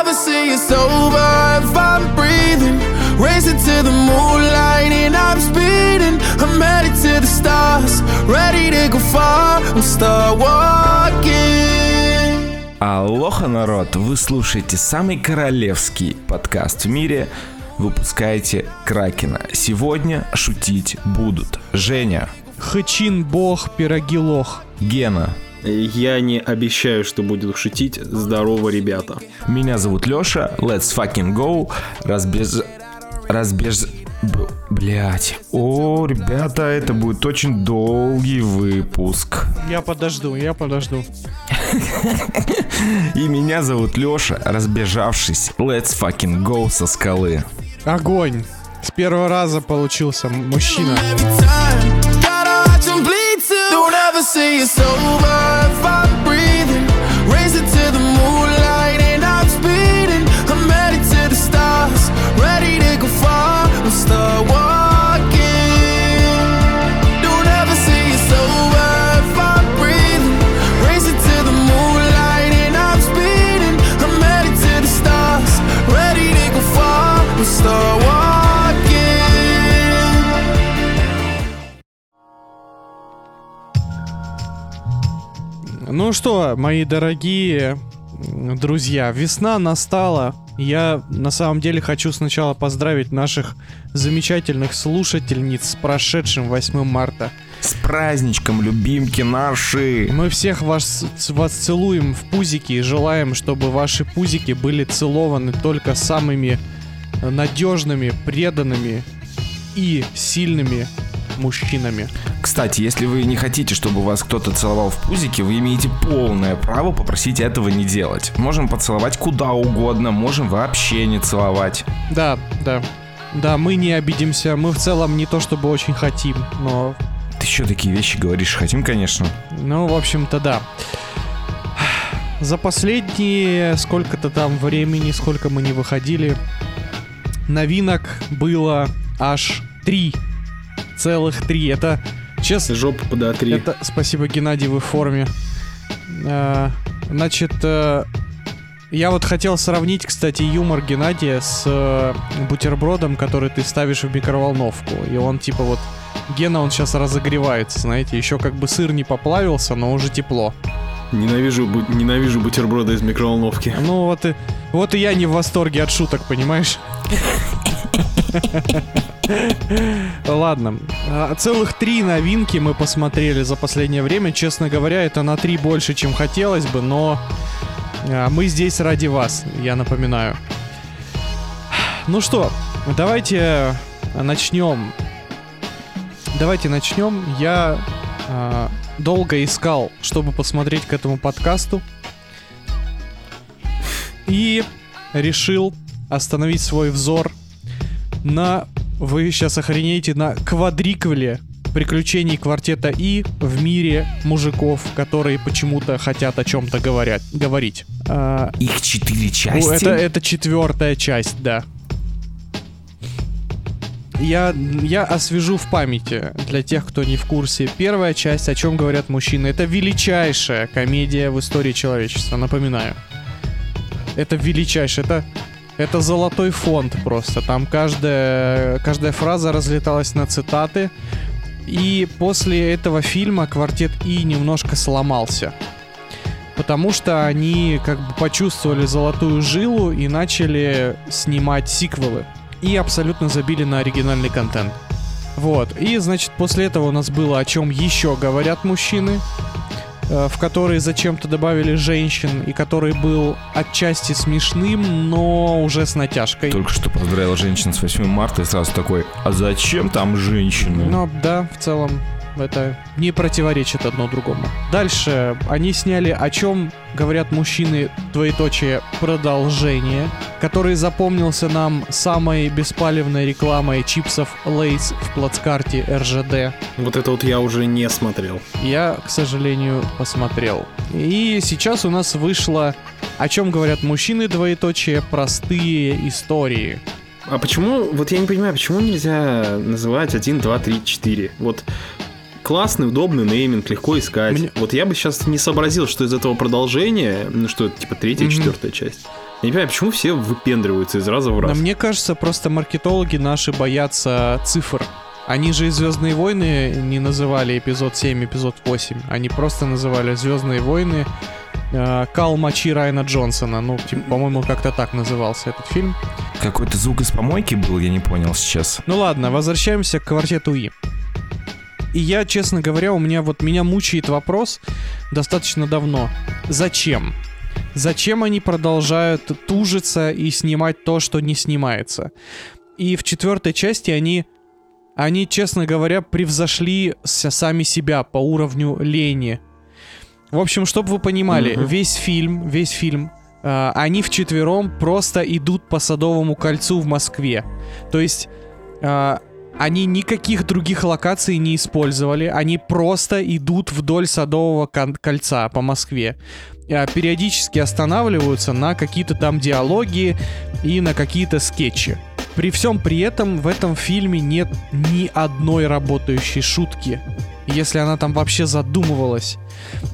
ever see it's over if I'm breathing. Racing to the moonlight and I'm speeding. I'm headed to the stars, ready to go far. I'm start walking. Алоха, народ! Вы слушаете самый королевский подкаст в мире. Выпускаете Кракена. Сегодня шутить будут Женя, Хычин бог, пироги лох. Гена, Я не обещаю, что буду шутить. Здорово, ребята. меня зовут Лёша. Let's fucking go. Разбеж... Разбеж... Б- Блять. О, ребята, это будет очень долгий выпуск. Я подожду, я подожду. И меня зовут Лёша, разбежавшись. Let's fucking go со скалы. Огонь. С первого раза получился мужчина. See it's over if I'm breathing. Racing to the moonlight and I'm speeding. I'm headed to the stars, ready to go far. I'm start Ну что, мои дорогие друзья, весна настала. Я на самом деле хочу сначала поздравить наших замечательных слушательниц с прошедшим 8 марта. С праздничком, любимки наши. Мы всех вас, вас целуем в пузики и желаем, чтобы ваши пузики были целованы только самыми надежными, преданными и сильными мужчинами. Кстати, если вы не хотите, чтобы вас кто-то целовал в пузике, вы имеете полное право попросить этого не делать. Можем поцеловать куда угодно, можем вообще не целовать. Да, да. Да, мы не обидимся. Мы в целом не то чтобы очень хотим, но Ты еще такие вещи говоришь? Хотим, конечно. Ну, в общем-то, да. За последние сколько-то там времени, сколько мы не выходили, новинок было аж три. Целых три. Это, честно, Жопу подотри. это... Спасибо, Геннадий, вы в форме. Э, Значит, э, я вот хотел сравнить, кстати, юмор Геннадия с э, бутербродом, который ты ставишь в микроволновку. И он типа вот... Гена, он сейчас разогревается, знаете, еще как бы сыр не поплавился, но уже тепло. Ненавижу, бу- ненавижу бутерброды из микроволновки. Ну вот и, вот и я не в восторге от шуток, понимаешь? Ладно. А, Целых три новинки мы посмотрели за последнее время. Честно говоря, это на три больше, чем хотелось бы, но а, мы здесь ради вас, я напоминаю. Ну что, давайте начнем. Давайте начнем. Я а, долго искал, чтобы посмотреть к этому подкасту. И решил остановить свой взор на... Вы сейчас охренеете на квадриквеле приключений квартета И в мире мужиков, которые почему-то хотят о чем-то говорят, говорить. А, Их четыре части. это, это четвертая часть, да. Я, я освежу в памяти для тех, кто не в курсе. Первая часть, о чем говорят мужчины, это величайшая комедия в истории человечества, напоминаю. Это величайшая, это, это золотой фонд просто. Там каждая, каждая фраза разлеталась на цитаты. И после этого фильма квартет И немножко сломался. Потому что они как бы почувствовали золотую жилу и начали снимать сиквелы. И абсолютно забили на оригинальный контент. Вот. И, значит, после этого у нас было о чем еще говорят мужчины, в который зачем-то добавили женщин, и который был отчасти смешным, но уже с натяжкой. Только что поздравил женщин с 8 марта и сразу такой, а зачем там женщины? Но да, в целом это не противоречит одно другому. Дальше они сняли о чем говорят мужчины, двоеточие, продолжение, который запомнился нам самой беспалевной рекламой чипсов Лейс в плацкарте РЖД. Вот это вот я уже не смотрел. Я, к сожалению, посмотрел. И сейчас у нас вышло о чем говорят мужчины, двоеточие, простые истории. А почему, вот я не понимаю, почему нельзя называть 1, 2, 3, 4? Вот классный, удобный нейминг, легко искать. Мне- Вот я бы сейчас не сообразил, что из этого продолжение, ну что это, типа третья, Мгм. четвертая часть. Я не понимаю, почему все выпендриваются из раза в раз. Но мне кажется, просто маркетологи наши боятся цифр. Они же и Звездные войны не называли эпизод 7, эпизод 8. Они просто называли Звездные войны э, Кал Мочи Райана Джонсона. Ну, типа, по-моему, как-то так назывался этот фильм. Какой-то звук из помойки был, я не понял сейчас. Ну ладно, возвращаемся к квартету И. И я, честно говоря, у меня вот меня мучает вопрос достаточно давно. Зачем? Зачем они продолжают тужиться и снимать то, что не снимается? И в четвертой части они, они, честно говоря, превзошли сами себя по уровню лени. В общем, чтобы вы понимали, Мгм. весь фильм, весь фильм, э, они вчетвером просто идут по Садовому кольцу в Москве. То есть э, они никаких других локаций не использовали, они просто идут вдоль Садового кольца по Москве. Э, Периодически останавливаются на какие-то там диалоги и на какие-то скетчи. При всем при этом в этом фильме нет ни одной работающей шутки, если она там вообще задумывалась.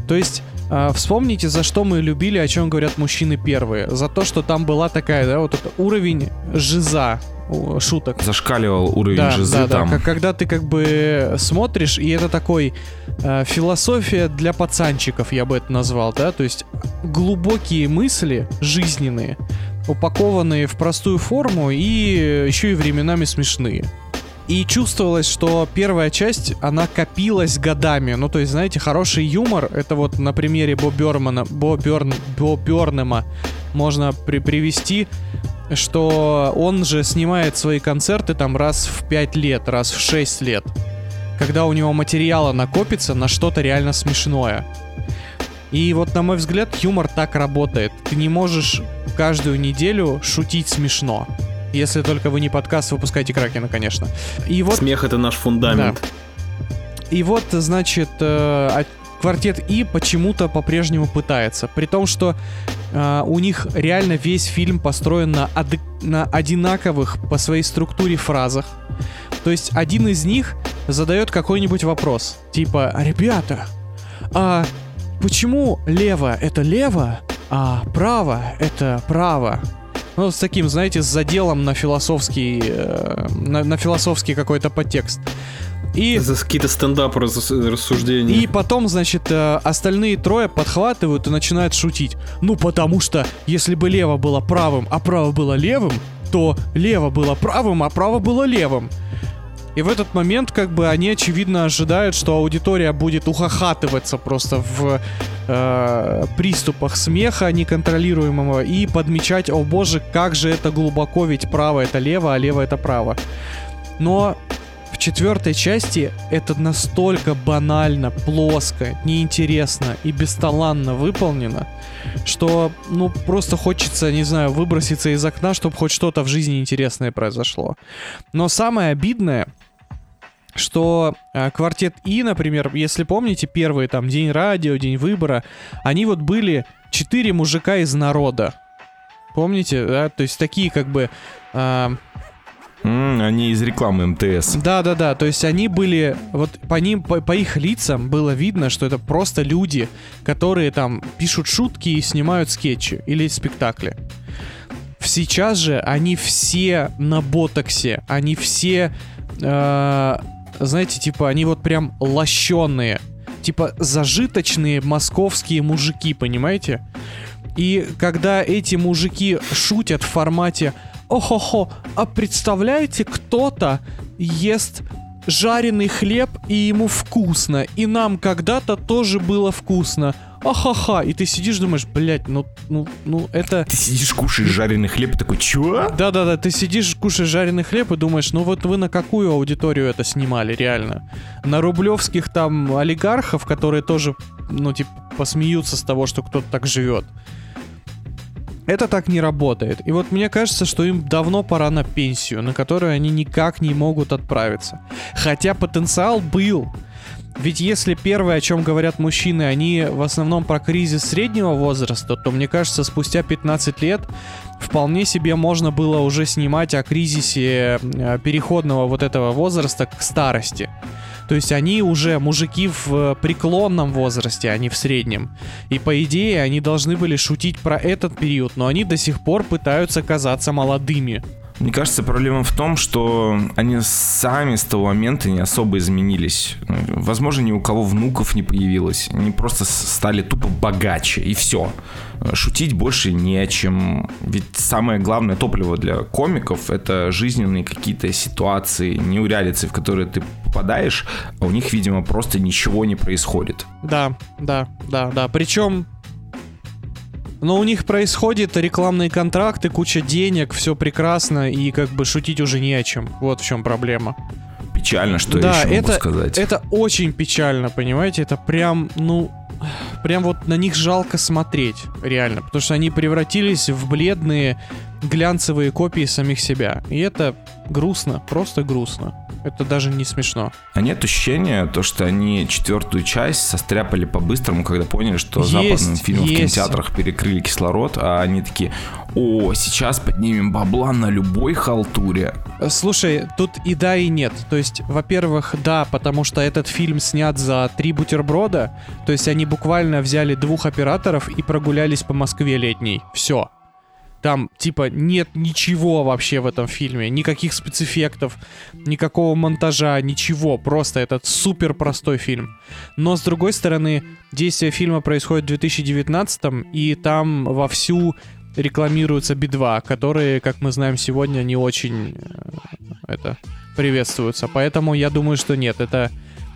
То есть а, вспомните, за что мы любили, о чем говорят мужчины первые. За то, что там была такая, да, вот это уровень жиза шуток. Зашкаливал уровень Да, жизы да, да. там. Как- когда ты как бы смотришь, и это такой э, философия для пацанчиков, я бы это назвал, да, то есть глубокие мысли жизненные, упакованные в простую форму и еще и временами смешные. И чувствовалось, что первая часть, она копилась годами. Ну, то есть, знаете, хороший юмор, это вот на примере Бо Бёрмана, Бо, Бёрн, Бо Бёрнема можно при привести, что он же снимает свои концерты там раз в 5 лет, раз в 6 лет. Когда у него материала накопится на что-то реально смешное. И вот, на мой взгляд, юмор так работает. Ты не можешь каждую неделю шутить смешно. Если только вы не подкаст выпускаете Кракена, конечно. И вот Смех это наш фундамент. и вот, значит, э, а- квартет И почему-то по-прежнему пытается. При том, что э, у них реально весь фильм построен на, ады- на одинаковых по своей структуре фразах. То есть один из них задает какой-нибудь вопрос. Типа, ребята, а почему лево это лево, а право это право? Ну, с таким, знаете, с заделом на философский, э, на, на философский какой-то подтекст. И За какие-то стендап рассуждения. и потом, значит, э, остальные трое подхватывают и начинают шутить. Ну, потому что, если бы лево было правым, а право было левым, то лево было правым, а право было левым. И в этот момент, как бы, они, очевидно, ожидают, что аудитория будет ухахатываться просто в э, приступах смеха неконтролируемого и подмечать, о боже, как же это глубоко, ведь право это лево, а лево это право. Но четвертой части это настолько банально, плоско, неинтересно и бесталанно выполнено, что, ну, просто хочется, не знаю, выброситься из окна, чтобы хоть что-то в жизни интересное произошло. Но самое обидное, что э, квартет И, например, если помните, первый там день радио, день выбора, они вот были четыре мужика из народа. Помните, да? То есть такие как бы... а, М, они из рекламы МТС. да, да, да. То есть они были, вот по ним, по, по их лицам было видно, что это просто люди, которые там пишут шутки и снимают скетчи или спектакли. Сейчас же они все на ботоксе, они все, э, знаете, типа они вот прям лощеные, типа зажиточные московские мужики, понимаете? И когда эти мужики шутят в формате «Охо-хо, а представляете, кто-то ест жареный хлеб, и ему вкусно, и нам когда-то тоже было вкусно. Ахаха, и ты сидишь, думаешь, блядь, ну, ну, ну, это... Ты сидишь, кушаешь жареный хлеб и такой, чё? Да-да-да, ты сидишь, кушаешь жареный хлеб и думаешь, ну вот вы на какую аудиторию это снимали, реально? На рублевских там олигархов, которые тоже, ну, типа, посмеются с того, что кто-то так живет. Это так не работает. И вот мне кажется, что им давно пора на пенсию, на которую они никак не могут отправиться. Хотя потенциал был. Ведь если первое, о чем говорят мужчины, они в основном про кризис среднего возраста, то мне кажется, спустя 15 лет вполне себе можно было уже снимать о кризисе э, переходного вот этого возраста к старости. То есть они уже мужики в э, преклонном возрасте, а не в среднем. И по идее они должны были шутить про этот период, но они до сих пор пытаются казаться молодыми. Мне кажется, проблема в том, что они сами с того момента не особо изменились. Возможно, ни у кого внуков не появилось. Они просто стали тупо богаче, и все. Шутить больше не о чем. Ведь самое главное топливо для комиков — это жизненные какие-то ситуации, неурядицы, в которые ты попадаешь, а у них, видимо, просто ничего не происходит. Да, да, да, да. Причем но у них происходит рекламные контракты, куча денег, все прекрасно, и как бы шутить уже не о чем. Вот в чем проблема. Печально, что да, я еще это, могу сказать. это очень печально, понимаете? Это прям, ну, прям вот на них жалко смотреть, реально. Потому что они превратились в бледные глянцевые копии самих себя. И это грустно, просто грустно. Это даже не смешно. А нет ощущения, то, что они четвертую часть состряпали по-быстрому, когда поняли, что Есть, западным фильмам в есть. кинотеатрах перекрыли кислород, а они такие, о, сейчас поднимем бабла на любой халтуре. Слушай, тут и да, и нет. То есть, во-первых, да, потому что этот фильм снят за три бутерброда. То есть они буквально взяли двух операторов и прогулялись по Москве летней. Все. Там, типа, нет ничего вообще в этом фильме. Никаких спецэффектов, никакого монтажа, ничего. Просто этот супер простой фильм. Но, с другой стороны, действие фильма происходит в 2019 и там вовсю рекламируются Би-2, которые, как мы знаем сегодня, не очень э, это приветствуются. Поэтому я думаю, что нет, это,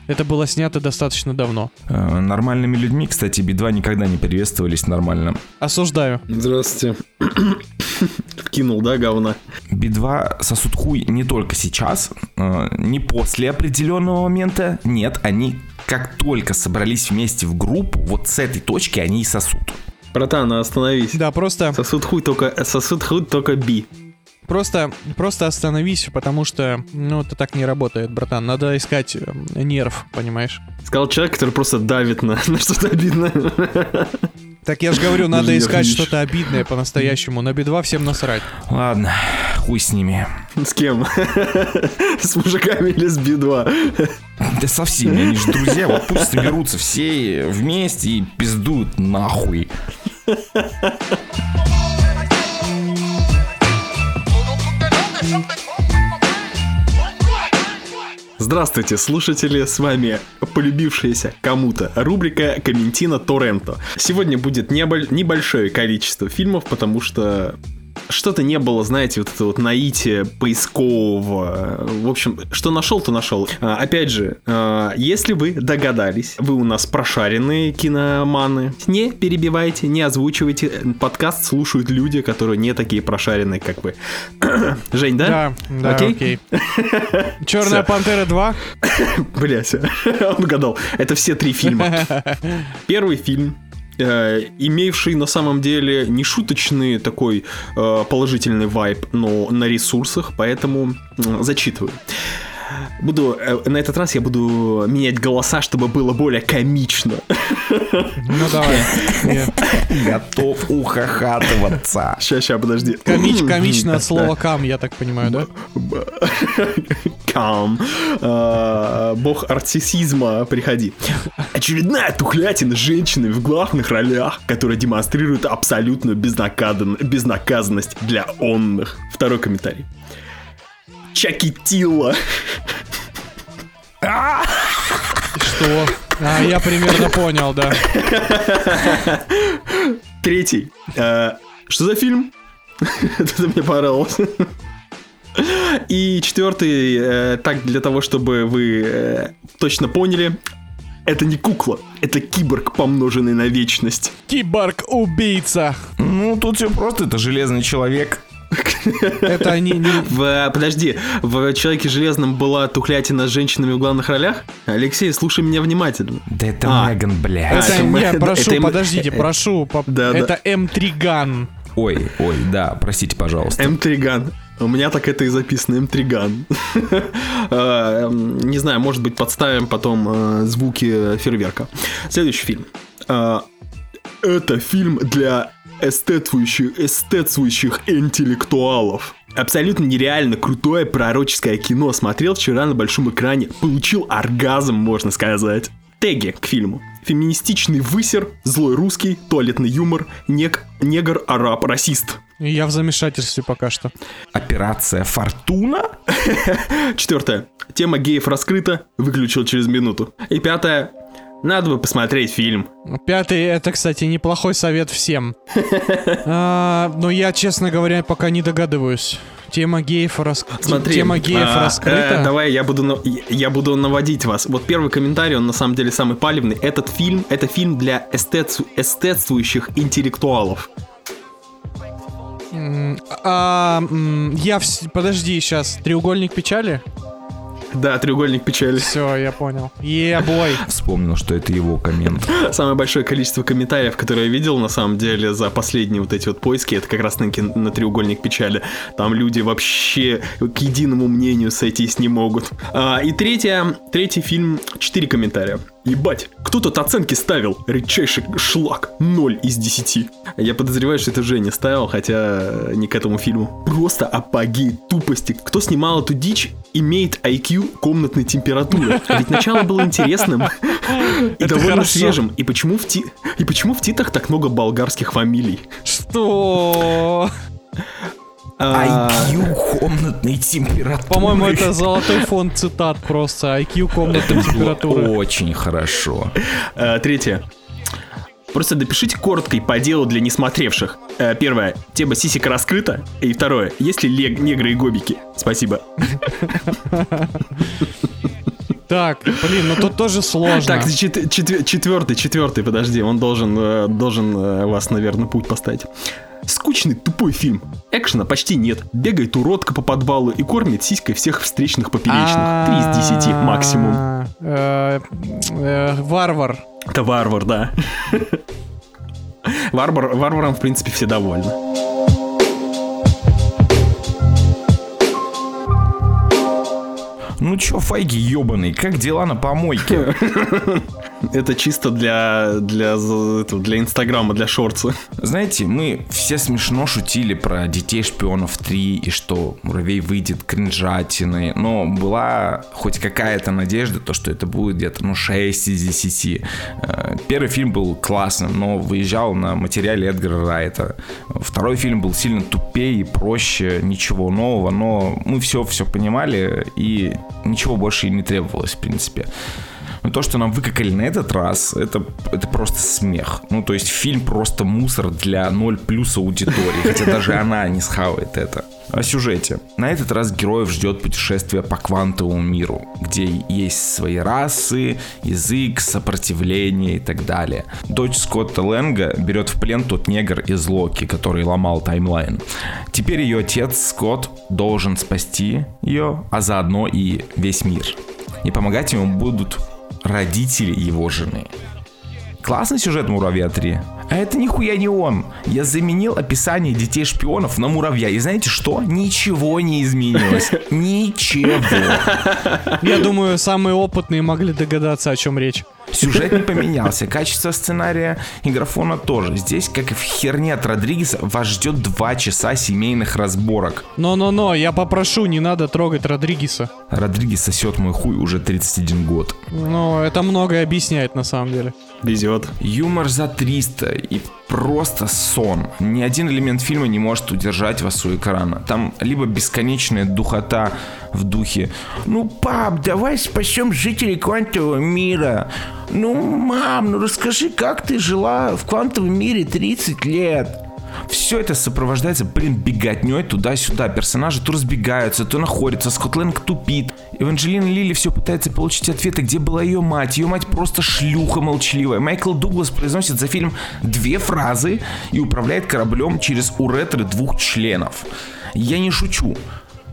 это было снято достаточно давно. Э, Нормальными людьми, кстати, Би-2 никогда не приветствовались нормально. Осуждаю. Здравствуйте. Вкинул, да, говна? Би-2 сосут хуй не только сейчас, э, не после определенного момента. Нет, они как только собрались вместе в группу, вот с этой точки они и сосут. Братан, остановись. Да, просто, Сосуд хуй только, сосуд хуй только би. Просто, просто остановись, потому что, ну, это так не работает, братан. Надо искать э, нерв, понимаешь? Сказал человек, который просто давит на, на что-то обидное. Так я же говорю, надо Блин, искать что-то обидное по-настоящему. На Би-2 всем насрать. Ладно, хуй с ними. С кем? С мужиками или с Би-2? Да со всеми, они же друзья, вот пусть соберутся все вместе и пиздуют нахуй. Здравствуйте, слушатели, с вами полюбившаяся кому-то рубрика Комментина Торренто. Сегодня будет неболь- небольшое количество фильмов, потому что что-то не было, знаете, вот это вот наитие поискового. В общем, что нашел, то нашел. А, опять же, а, если вы догадались, вы у нас прошаренные киноманы, не перебивайте, не озвучивайте. Подкаст слушают люди, которые не такие прошаренные, как вы. Жень, да? Да, да, Окей? окей. Черная пантера 2. Блять, он угадал. Это все три фильма. Первый фильм, имевший на самом деле не шуточный такой э, положительный вайб, но на ресурсах, поэтому зачитываю. Буду, э, на этот раз я буду менять голоса, чтобы было более комично. Ну давай. Готов ухахатываться. Сейчас, сейчас, подожди. Комич, комично от слова кам, я так понимаю, да? Кам. Э, Бог артисизма, приходи. Очередная тухлятина с женщиной в главных ролях, которая демонстрирует абсолютную безнаказан- безнаказанность для онных. Второй комментарий. Чакитила. Что? А, я примерно понял, да. Третий. Э, Что за фильм? Это мне понравилось. И четвертый, э, так для того, чтобы вы э, точно поняли, это не кукла, это киборг, помноженный на вечность. Киборг-убийца. Ну, тут все просто, это железный человек. Это не... не- В, э, подожди, в Человеке Железном была тухлятина с женщинами в главных ролях? Алексей, слушай меня внимательно. Да это А. Меган, блядь. Это, это не, прошу, подождите, прошу. это М3 Ган. Ой, ой, да, простите, пожалуйста. М-триган. У меня так это и записано, М-триган. Э, м, Не знаю, может быть, подставим потом э, звуки фейерверка. Следующий фильм. Э, Это фильм для эстетствующих, эстетствующих интеллектуалов. Абсолютно нереально крутое пророческое кино. Смотрел вчера на большом экране. Получил оргазм, можно сказать. Теги к фильму. Феминистичный высер, злой русский, туалетный юмор, нег, негр, араб, расист. Я в замешательстве пока что. Операция «Фортуна»? Четвертое. Тема геев раскрыта, выключил через минуту. И пятое. Надо бы посмотреть фильм. Пятый, это, кстати, неплохой совет всем. А, Но я, честно говоря, пока не догадываюсь. Тема геев, рас... Смотри, Тема геев а, раскрыта. э, давай я буду, я буду наводить вас. Вот первый комментарий, он на самом деле самый палевный. Этот фильм, это фильм для эстетсу- эстетствующих интеллектуалов. А, я... Подожди, сейчас. Треугольник печали? Да, треугольник печали. Все, я понял. Е-бой. Вспомнил, что это его коммент. Самое большое количество комментариев, которые я видел, на самом деле, за последние вот эти вот поиски, это как раз на, на треугольник печали. Там люди вообще к единому мнению сойтись не могут. А, и третье, третий фильм, 4 комментария. Ебать, кто тут оценки ставил? Редчайший шлак. 0 из 10. Я подозреваю, что это Женя ставил, хотя не к этому фильму. Просто апогей тупости. Кто снимал эту дичь, имеет IQ комнатной температуры. А Ведь начало было интересным и довольно свежим. И почему в ти... и почему в титах так много болгарских фамилий? Что? А, IQ комнатной температуры. По-моему, это золотой фонд цитат просто. IQ комнатной температуры. Очень хорошо. а, Третье. Просто допишите коротко и по делу для несмотревших. Э, Первое. Тема сисика раскрыта. И второе. Есть ли лег- негры и гобики? Спасибо. Так, блин, ну тут тоже сложно. Так, чет- четвер- четвертый, четвертый, подожди, он должен, э, должен э, вас, наверное, путь поставить. Скучный, тупой фильм. Экшена почти нет. Бегает уродка по подвалу и кормит сиськой всех встречных поперечных. Три из десяти максимум. Э, э, Варвар. Это варвар, да. Варвар, варваром, в принципе, все довольны. Ну чё, Файги ебаный, как дела на помойке? Это чисто для, для, для Инстаграма, для шорца. Знаете, мы все смешно шутили про детей шпионов 3 и что муравей выйдет кринжатиной, но была хоть какая-то надежда, то, что это будет где-то ну 6 из 10. Э, Первый фильм был классным, но выезжал на материале Эдгара Райта. Второй фильм был сильно тупее и проще, ничего нового, но мы все все понимали и ничего больше и не требовалось, в принципе. Но то, что нам выкакали на этот раз, это, это просто смех. Ну, то есть фильм просто мусор для 0 плюс аудитории, хотя даже она не схавает это. О сюжете. На этот раз героев ждет путешествие по квантовому миру, где есть свои расы, язык, сопротивление и так далее. Дочь Скотта Лэнга берет в плен тот негр из Локи, который ломал таймлайн. Теперь ее отец Скотт должен спасти ее, а заодно и весь мир. И помогать ему будут родители его жены. Классный сюжет «Муравья 3». А это нихуя не он. Я заменил описание детей шпионов на муравья. И знаете что? Ничего не изменилось. Ничего. Я думаю, самые опытные могли догадаться, о чем речь. Сюжет не поменялся. Качество сценария и графона тоже. Здесь, как и в херне от Родригеса, вас ждет два часа семейных разборок. Но-но-но, я попрошу, не надо трогать Родригеса. Родригес сосет мой хуй уже 31 год. Ну, это многое объясняет на самом деле. Везет. Юмор за 300 и просто сон. Ни один элемент фильма не может удержать вас у экрана. Там либо бесконечная духота в духе «Ну, пап, давай спасем жителей квантового мира». «Ну, мам, ну расскажи, как ты жила в квантовом мире 30 лет?» Все это сопровождается, блин, беготней туда-сюда. Персонажи то разбегаются, то находятся. Скотлэнг тупит. Эванжелина Лили все пытается получить ответы, где была ее мать. Ее мать просто шлюха молчаливая. Майкл Дуглас произносит за фильм две фразы и управляет кораблем через уретры двух членов. Я не шучу.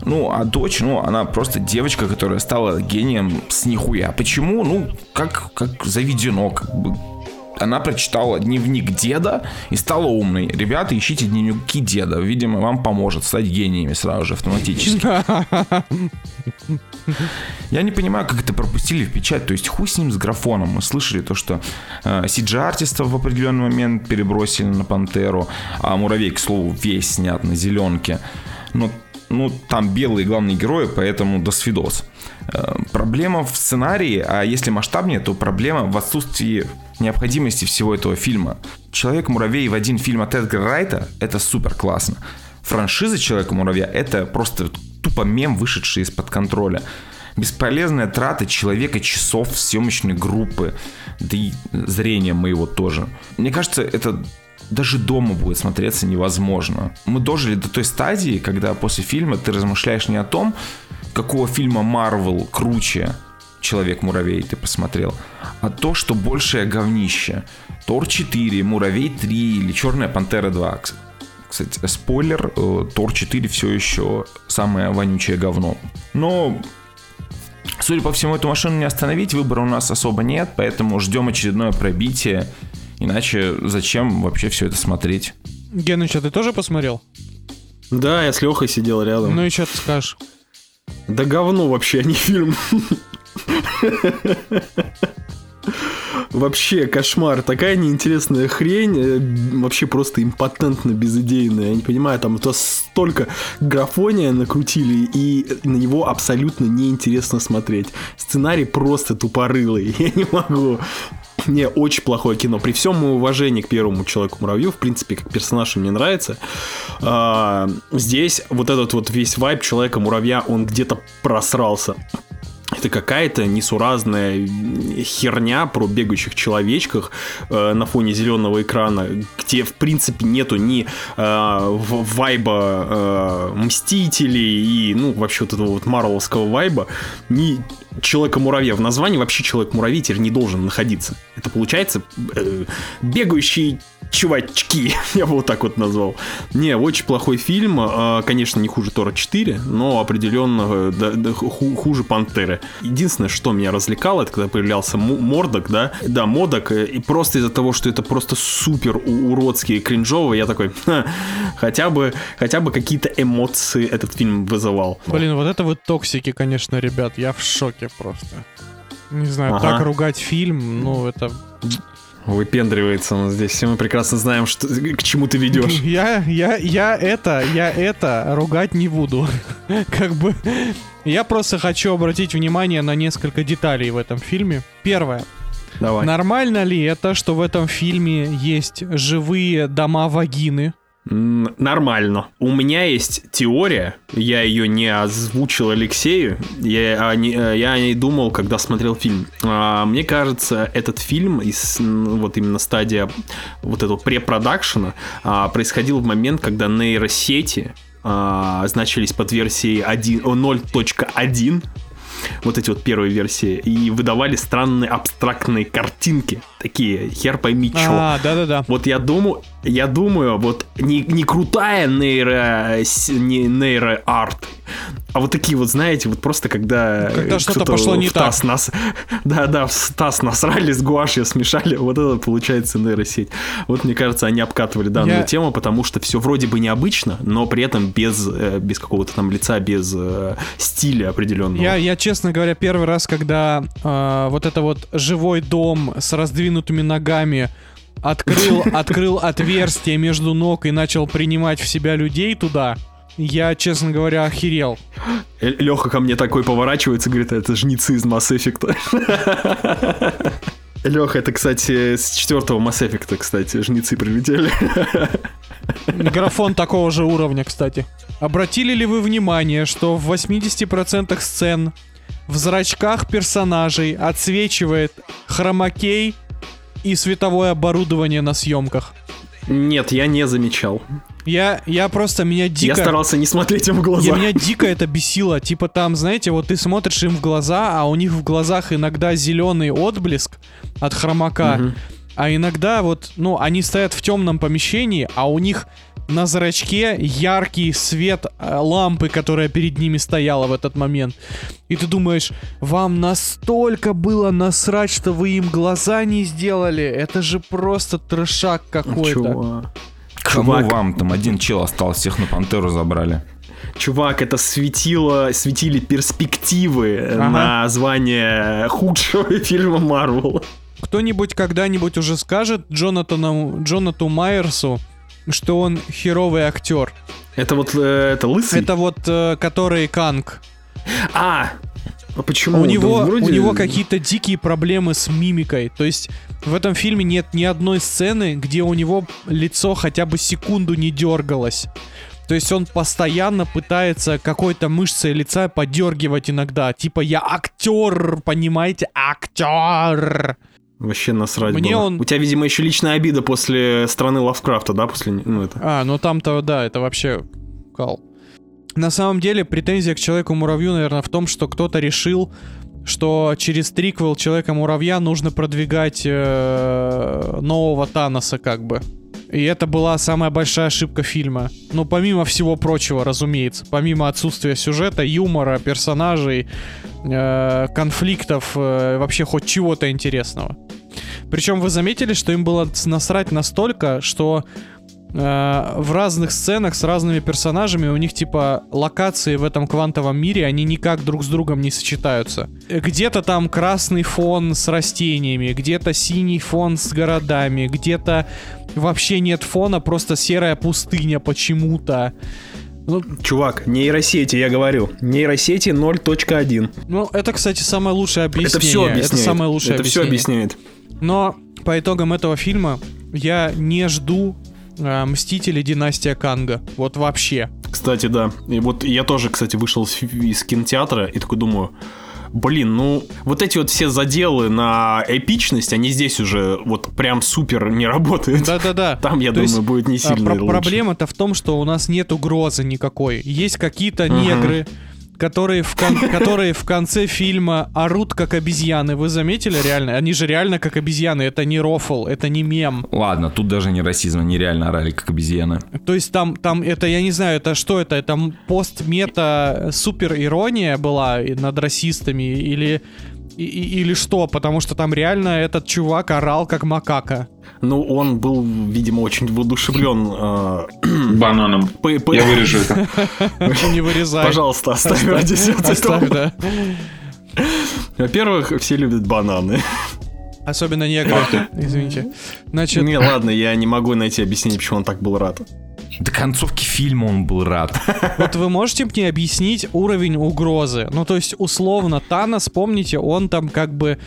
Ну, а дочь, ну, она просто девочка, которая стала гением с нихуя. Почему? Ну, как, как заведено, как бы она прочитала дневник деда и стала умной. Ребята, ищите дневники деда. Видимо, вам поможет стать гениями сразу же автоматически. Я не понимаю, как это пропустили в печать. То есть хуй с ним, с графоном. Мы слышали то, что э, CG-артистов в определенный момент перебросили на Пантеру, а Муравей, к слову, весь снят на зеленке. Но ну, там белые главные герои, поэтому до свидос. Э, проблема в сценарии, а если масштабнее, то проблема в отсутствии необходимости всего этого фильма. Человек-муравей в один фильм от Эдгара Райта — это супер классно. Франшиза Человека-муравья — это просто тупо мем, вышедший из-под контроля. Бесполезная трата человека часов съемочной группы, да и зрения моего тоже. Мне кажется, это даже дома будет смотреться невозможно. Мы дожили до той стадии, когда после фильма ты размышляешь не о том, какого фильма Марвел круче Человек-муравей ты посмотрел, а то, что большее говнище. Тор 4, Муравей 3 или Черная Пантера 2. Кстати, спойлер, э, Тор 4 все еще самое вонючее говно. Но Судя по всему, эту машину не остановить, выбора у нас особо нет, поэтому ждем очередное пробитие. Иначе зачем вообще все это смотреть? Геныч, а ты тоже посмотрел? Да, я с Лехой сидел рядом. Ну и что ты скажешь? Да говно вообще, а не фильм. Вообще кошмар, такая неинтересная хрень, э, вообще просто импотентно безыдейная. Я не понимаю, там то столько графония накрутили, и на него абсолютно неинтересно смотреть. Сценарий просто тупорылый, я не могу. Не, очень плохое кино. При всем моем уважении к первому Человеку-муравью, в принципе, как персонаж мне нравится, а, здесь вот этот вот весь вайб Человека-муравья, он где-то просрался. Это какая-то несуразная херня про бегающих человечках э, на фоне зеленого экрана, где, в принципе, нету ни э, вайба э, Мстителей и, ну, вообще вот этого вот марвеловского вайба, ни Человека-муравья. В названии вообще Человек-муравей теперь не должен находиться. Это получается э, бегающий чувачки, я бы вот так вот назвал. Не, очень плохой фильм, а, конечно, не хуже Тора 4, но определенно э, да, да, хуже Пантеры. Единственное, что меня развлекало, это когда появлялся Мордок, да, да, Модок, э, и просто из-за того, что это просто супер уродский и кринжовый, я такой, хотя бы, хотя бы какие-то эмоции этот фильм вызывал. Блин, вот это вы токсики, конечно, ребят, я в шоке просто. Не знаю, ага. так ругать фильм, ну, это Выпендривается он здесь. Все мы прекрасно знаем, что, к чему ты ведешь. Я, я, я это, я это ругать не буду. Как бы... Я просто хочу обратить внимание на несколько деталей в этом фильме. Первое. Давай. Нормально ли это, что в этом фильме есть живые дома вагины? Нормально. У меня есть теория, я ее не озвучил Алексею, я, а, э, я о ней думал, когда смотрел фильм. А, мне кажется, этот фильм из вот именно стадия вот этого препродакшена а, происходил в момент, когда нейросети значились под версией 0.1 вот эти вот первые версии, и выдавали странные абстрактные картинки, такие, хер пойми чё. А, да-да-да. Вот я думаю, я думаю, вот не, не крутая нейро, не нейро-арт, а вот такие вот, знаете, вот просто когда... Когда что-то пошло не так. Таз нас, да, да, в таз насрали, с гуашью смешали, вот это получается нейросеть. Вот мне кажется, они обкатывали данную Я... тему, потому что все вроде бы необычно, но при этом без, э, без какого-то там лица, без э, стиля определенного. Я, я, честно говоря, первый раз, когда э, вот это вот живой дом с раздвинутыми ногами открыл, открыл отверстие между ног и начал принимать в себя людей туда, я, честно говоря, охерел. Леха ко мне такой поворачивается, говорит, это жнецы из Mass Effect. Леха, это, кстати, с четвертого Mass Effect, кстати, жнецы прилетели. Микрофон такого же уровня, кстати. Обратили ли вы внимание, что в 80% сцен в зрачках персонажей отсвечивает хромакей и световое оборудование на съемках? Нет, я не замечал. Я, я просто, меня дико... Я старался не смотреть им в глаза. Я, меня дико это бесило. Типа там, знаете, вот ты смотришь им в глаза, а у них в глазах иногда зеленый отблеск от хромака. Угу. А иногда вот, ну, они стоят в темном помещении, а у них на зрачке яркий свет э, лампы, которая перед ними стояла в этот момент. И ты думаешь, вам настолько было насрать, что вы им глаза не сделали. Это же просто трешак какой-то. Кому Чувак. вам? Там один чел остался, всех на пантеру забрали. Чувак, это светило, светили перспективы ага. на звание худшего фильма Марвел. Кто-нибудь когда-нибудь уже скажет Джонатану, Джонату Майерсу, что он херовый актер? Это вот э, это лысый? Это вот, э, который Канг. А, а почему? У Да него, вроде- у него какие-то дикие проблемы с мимикой. То есть в этом фильме нет ни одной сцены, где у него лицо хотя бы секунду не дергалось. То есть он постоянно пытается какой-то мышцей лица подергивать иногда. Типа я актер, понимаете, актер. Вообще насрать Мне было. он- У тебя, видимо, еще личная обида после страны Лавкрафта, да? После, ну, это. А, ну там-то, да, это вообще кал. На самом деле, претензия к Человеку-муравью, наверное, в том, что кто-то решил, что через триквел Человека-муравья нужно продвигать э, нового Таноса, как бы. И это была самая большая ошибка фильма. Ну, помимо всего прочего, разумеется. Помимо отсутствия сюжета, юмора, персонажей, э, конфликтов, э, вообще хоть чего-то интересного. Причем вы заметили, что им было насрать настолько, что э, в разных сценах с разными персонажами у них типа локации в этом квантовом мире, они никак друг с другом не сочетаются. Где-то там красный фон с растениями, где-то синий фон с городами, где-то вообще нет фона, просто серая пустыня почему-то. Ну, Чувак, нейросети, я говорю. Нейросети 0.1. ну, это, кстати, самое лучшее объяснение. Это все объясняет. Это самое лучшее Это все объяснение. объясняет. Но по итогам этого фильма я не жду э, Мстители Династия Канга. Вот вообще. Кстати, да. И вот я тоже, кстати, вышел из кинотеатра и такой думаю, блин, ну вот эти вот все заделы на эпичность, они здесь уже вот прям супер не работают. Да-да-да. Там, я То думаю, есть, будет не а, сильно про-. Проблема-то в том, что у нас нет угрозы никакой. Есть какие-то негры, которые в, кон- которые в конце фильма орут как обезьяны. Вы заметили реально? Они же реально как обезьяны. Это не рофл, это не мем. Ладно, тут даже не расизм, они реально орали, как обезьяны. То есть там, там это, я не знаю, это что это? Это пост-мета супер ирония была над расистами или, и- и- или что? Потому что там реально этот чувак орал как макака. Ну, он был, видимо, очень воодушевлен. э, Бананом. по- по- Я вырежу это. Не вырезай. Пожалуйста, оставь ради сердца Оставь, этого. да. Во-первых, все любят бананы. Особенно негры. Извините. Значит, Не, ладно, я не могу найти объяснение, почему он так был рад. До концовки фильма он был рад. вот вы можете мне объяснить уровень угрозы? Ну, то есть, условно, Танос, помните, он там как бы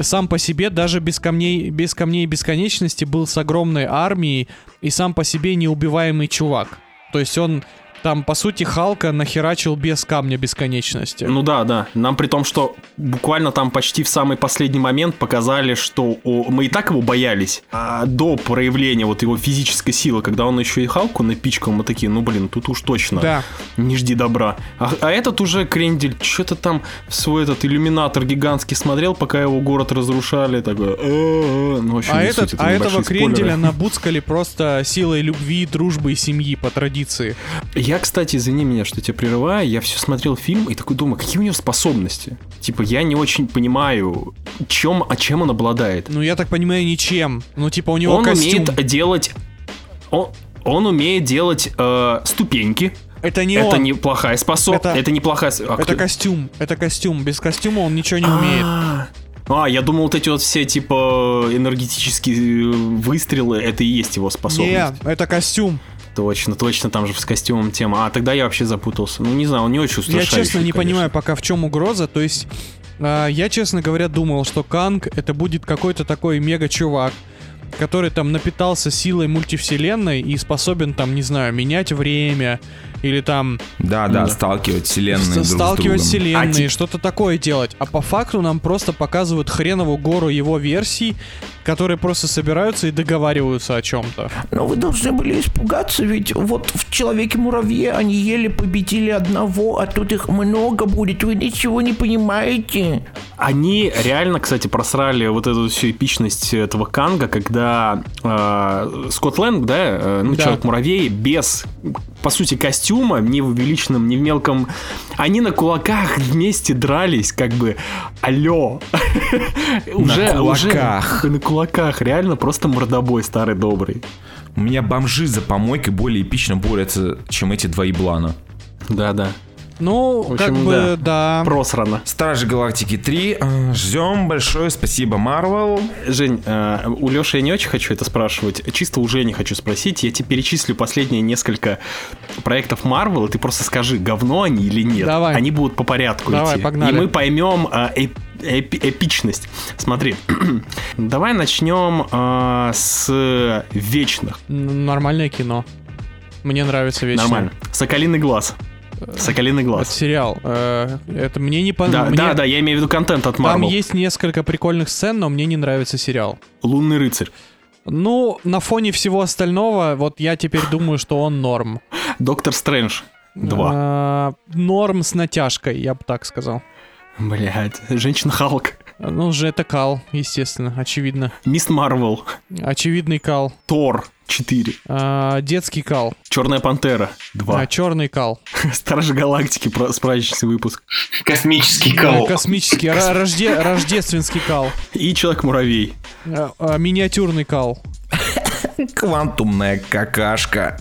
сам по себе даже без камней, без камней бесконечности был с огромной армией и сам по себе неубиваемый чувак. То есть он там, по сути, Халка нахерачил без камня бесконечности. Ну да, да. Нам при том, что буквально там почти в самый последний момент показали, что о, мы и так его боялись. А до проявления вот его физической силы, когда он еще и Халку напичкал, мы такие, ну блин, тут уж точно. Да. Не жди добра. А, а этот уже крендель что-то там свой этот иллюминатор гигантский смотрел, пока его город разрушали. Такой, «Э-э-э». ну, в общем, А, этот, суть, а этого кренделя спойлеры. набуцкали просто силой любви, дружбы и семьи по традиции. Я, кстати, извини меня, что тебя прерываю, я все смотрел фильм и такой думаю, какие у него способности? Типа, я не очень понимаю, чем, а чем он обладает. Ну, я так понимаю, ничем. Ну, типа, у него он костюм. умеет делать... Он, он умеет делать э, ступеньки. Это не это он. неплохая способность. Это- Это, неплохая... а Это кто- костюм. Это костюм. Без костюма он ничего не умеет. А, А, я думал, вот эти вот все, типа, энергетические э, выстрелы, это и есть его способность. Не, это костюм. Точно, точно, там же с костюмом тема. А, тогда я вообще запутался. Ну, не знаю, он не очень Я устрашающий, честно не конечно. понимаю пока в чем угроза. То есть, а, я, честно говоря, думал, что Канг это будет какой-то такой мега-чувак, который там напитался силой мультивселенной и способен там, не знаю, менять время или там Да, Ну да, да. сталкивать вселенные друг с сталкивать другом. вселенные, А что-то такое делать. А по факту нам просто показывают хреновую гору его версий, которые просто собираются и договариваются о чем-то. Но вы должны были испугаться, ведь вот в Человеке-муравье они еле победили одного, а тут их много будет, вы ничего не понимаете. Они реально, кстати, просрали вот эту всю эпичность этого Канга, когда э, Скотт Лэнг, да, э, ну, Да. Человек-муравей, без, по сути, костюма, ни в увеличенном, ни в мелком, они на кулаках вместе дрались, как бы, алло. Уже, уже кулаках. на кулаках, реально просто мордобой старый добрый. У меня бомжи за помойкой более эпично борются, чем эти два еблана. Да-да. Ну, В как общем, бы, да. Просрано. Стражи Галактики 3. э, Ждем. Большое спасибо, Марвел. Жень, э, у Леши я не очень хочу это спрашивать. Чисто у Жени хочу спросить. Я тебе перечислю последние несколько проектов Marvel, и ты просто скажи, говно они или нет. Давай. Они будут по порядку Давай, идти. погнали. И мы поймем э, эпи- эпичность. Смотри, давай начнем э, с вечных. Нормальное кино. Мне нравится вечно. Нормально. Соколиный глаз. Соколиный Это глаз. сериал. Э, Это мне не Да, понравилось. да, да, я имею в виду контент от Там Marvel. есть несколько прикольных сцен, но мне не нравится сериал. Лунный рыцарь. Ну, на фоне всего остального, вот я теперь думаю, что он норм. Доктор Стрэндж. Два. А, Норм с натяжкой, я бы так сказал. Блять. Женщина Халк. Ну, же это кал, естественно, очевидно. Мисс Марвел. Очевидный кал. Тор. 4. А, детский кал. Черная пантера. 2. А, черный кал. Стражи Галактики, про- справочный выпуск. Космический А, кол. космический, ра- рожде- рождественский кал. И Человек-муравей. А, а, миниатюрный кал. Квантумная какашка.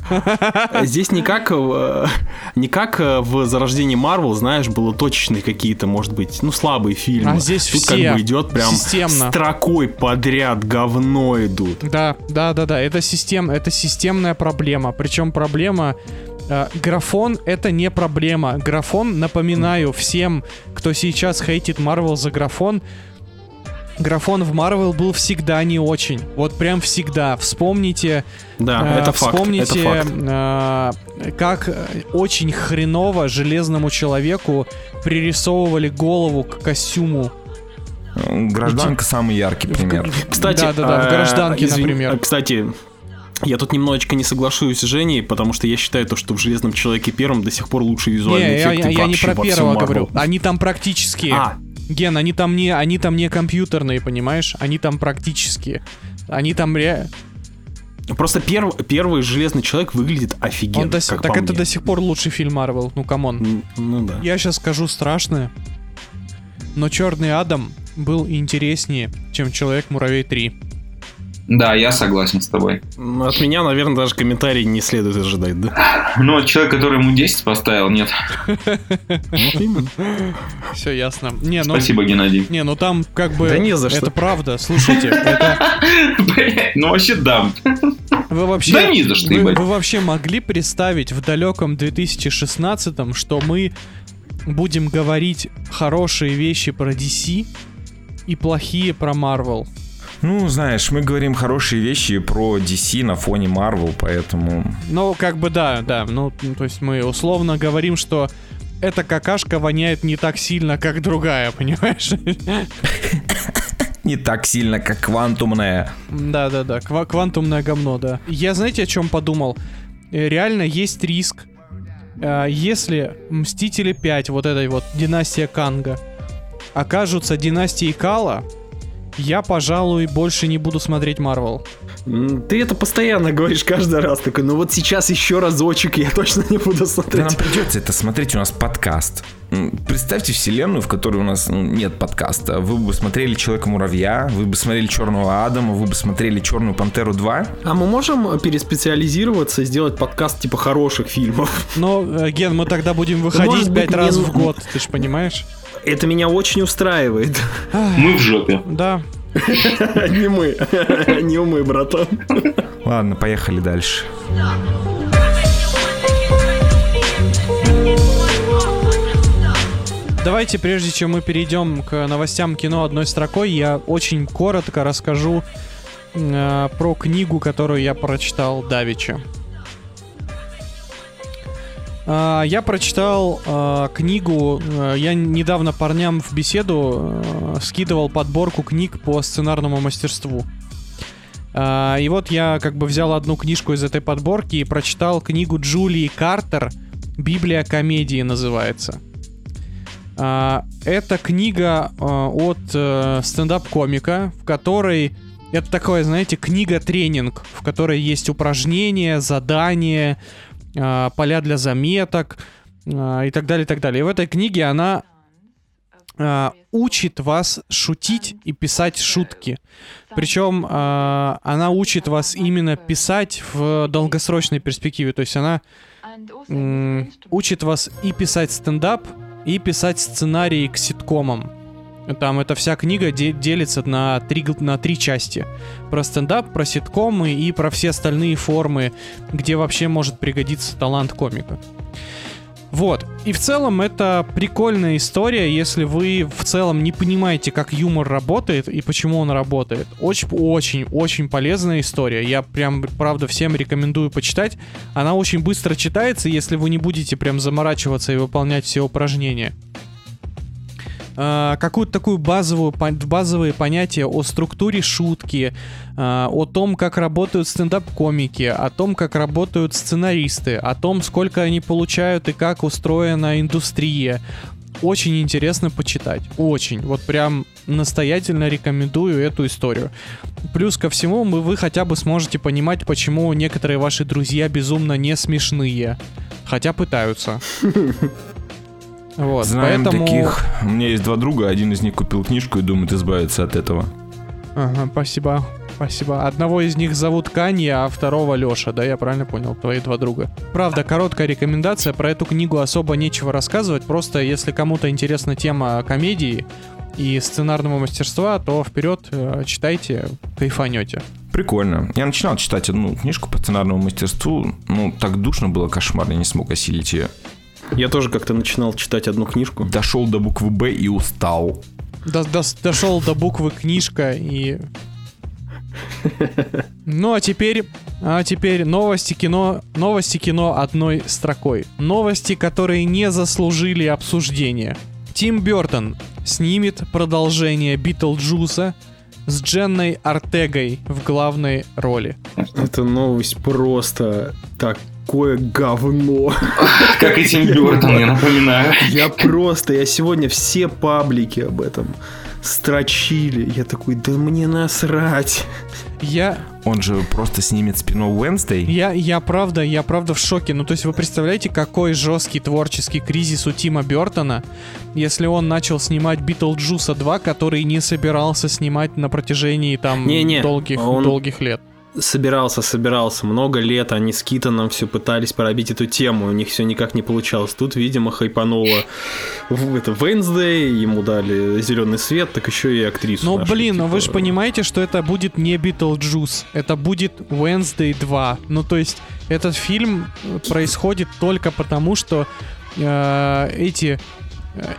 Здесь не как, в- не как э, в Зарождении Марвел, знаешь, было точечные какие-то, может быть, ну, слабые фильмы. А здесь Тут все как бы идет прям системно. строкой подряд говно идут. Да, да, да, да. Это систем, это системная проблема. Причем проблема. э, графон это не проблема. Графон, напоминаю всем, кто сейчас хейтит Марвел за графон. Графон в Марвел был всегда не очень. Вот прям всегда. Вспомните. Да, э, это факт. Вспомните, Это факт. э, как э, очень хреново железному человеку пририсовывали голову к костюму. Гражданка самый яркий пример. Кстати, Да-да-да, в э, «Гражданке», извини, например. э, Кстати, я тут немножечко не соглашусь с Женей, потому что я считаю то, что в Железном Человеке Первом до сих пор лучшие визуальные Не, я, эффекты я- я не вообще про первого говорю. Они там практические. А, Ген, они там не, они там не компьютерные, понимаешь? Они там практические. Они там ре... просто перв- первый Железный Человек выглядит офигенно, Он до сих- так это мне. до сих пор лучший фильм Марвел. Ну, come on. Ну да. Я сейчас скажу страшное. Но Черный Адам был интереснее, чем Человек-муравей 3. Да, я согласен с тобой. Ну, От меня, наверное, даже комментарий не следует ожидать, да? Ну, человек, который ему 10 поставил, нет. Все ясно. Не, ну... Спасибо, Геннадий. Не, ну там как бы... Да не за что. Это правда. Слушайте, это... Ну вообще да. Вы вообще... Да не за что, вы, вы вообще могли представить в далеком 2016 что мы будем говорить хорошие вещи про DC и плохие про Marvel? Ну, знаешь, мы говорим хорошие вещи про DC на фоне Marvel, поэтому... Ну, как бы да, да. Ну, м, то есть мы условно говорим, что эта какашка воняет не так сильно, как другая, понимаешь? Не так сильно, как квантумная. Да-да-да, ква- квантумное говно, да. Я знаете, о чем подумал? Э, Реально есть риск, э, если Мстители 5, вот этой вот династия Канга, окажутся династией Кала, я, пожалуй, больше не буду смотреть Марвел. Ты это постоянно говоришь каждый раз. Такой, ну вот сейчас еще разочек, я точно не буду Да смотреть. нам придется это смотреть, у нас подкаст. Представьте вселенную, в которой у нас ну, нет подкаста. Вы бы смотрели Человека-муравья, вы бы смотрели Черного Адама, вы бы смотрели Черную Пантеру 2. А мы можем переспециализироваться и сделать подкаст типа хороших фильмов? Но, э, Ген, мы тогда будем выходить пять раз не в год, ты же понимаешь? Это меня очень устраивает. Мы в жопе. Да. Не мы. Не мы, братан. Ладно, поехали дальше. Давайте, прежде чем мы перейдем к новостям кино одной строкой, я очень коротко расскажу э, про книгу, которую я прочитал Давича. А, Я прочитал э, книгу, э, я недавно парням в беседу скидывал подборку книг по сценарному мастерству. А, И вот я как бы взял одну книжку из этой подборки и прочитал книгу Джулии Картер «Библия комедии» называется. А, Это книга а, от э, стендап-комика, в которой это такое, знаете, книга-тренинг, в которой есть упражнения, задания, а, поля для заметок а, и так далее, и так далее. И в этой книге она а, учит вас шутить и писать шутки. Причем а, она учит вас именно писать в долгосрочной перспективе. То есть она учит вас и писать стендап, и писать сценарии к ситкомам. Там эта вся книга де- делится на три, на три части. Про стендап, про ситкомы и про все остальные формы, где вообще может пригодиться талант комика. Вот. И в целом это прикольная история, если вы в целом не понимаете, как юмор работает и почему он работает. Очень-очень-очень полезная история. Я прям, правда, всем рекомендую почитать. Она очень быстро читается, если вы не будете прям заморачиваться и выполнять все упражнения. А, какую-то такую базовую, базовые понятия о структуре шутки, а, о том, как работают стендап-комики, о том, как работают сценаристы, о том, сколько они получают и как устроена индустрия. Очень интересно почитать. Очень. Вот прям настоятельно рекомендую эту историю. Плюс ко всему, вы хотя бы сможете понимать, почему некоторые ваши друзья безумно не смешные. Хотя пытаются. Вот, Знаем поэтому... таких. У меня есть два друга, один из них купил книжку и думает избавиться от этого. Ага, спасибо. Спасибо. Одного из них зовут Канья, а второго Леша, да, я правильно понял, твои два друга. Правда, короткая рекомендация, про эту книгу особо нечего рассказывать, просто если кому-то интересна тема комедии и сценарного мастерства, то вперед э, читайте, кайфанете. Прикольно. Я начинал читать одну книжку по сценарному мастерству. Ну, так душно было, кошмар, я не смог осилить ее. Я тоже как-то начинал читать одну книжку. Дошел до буквы Б и устал. До- дос- дошел до буквы книжка и... Ну а теперь, а теперь новости кино, новости кино одной строкой. Новости, которые не заслужили обсуждения. Тим Бертон снимет продолжение Битлджуса с Дженной Ортегой в главной роли. Эта новость просто такое говно. Как и Тим Бёртон, я напоминаю. Я просто, я сегодня все паблики об этом строчили. Я такой, да мне насрать. Я, Он же просто снимет спин Wednesday. я, я правда, я правда в шоке. Ну, то есть вы представляете, какой жесткий творческий кризис у Тима Бертона, если он начал снимать Битлджуса 2, который не собирался снимать на протяжении там Не-не, долгих, он- долгих лет. Собирался, собирался. Много лет они с Китоном все пытались пробить эту тему. У них все никак не получалось. Тут, видимо, хайпануло в это Wednesday, ему дали зеленый свет, так еще и актрису. Ну, нашу, блин, ну вы же типа, понимаете, что это будет не Битлджус, это будет Wednesday 2. Ну, то есть, этот фильм происходит только потому, что э, эти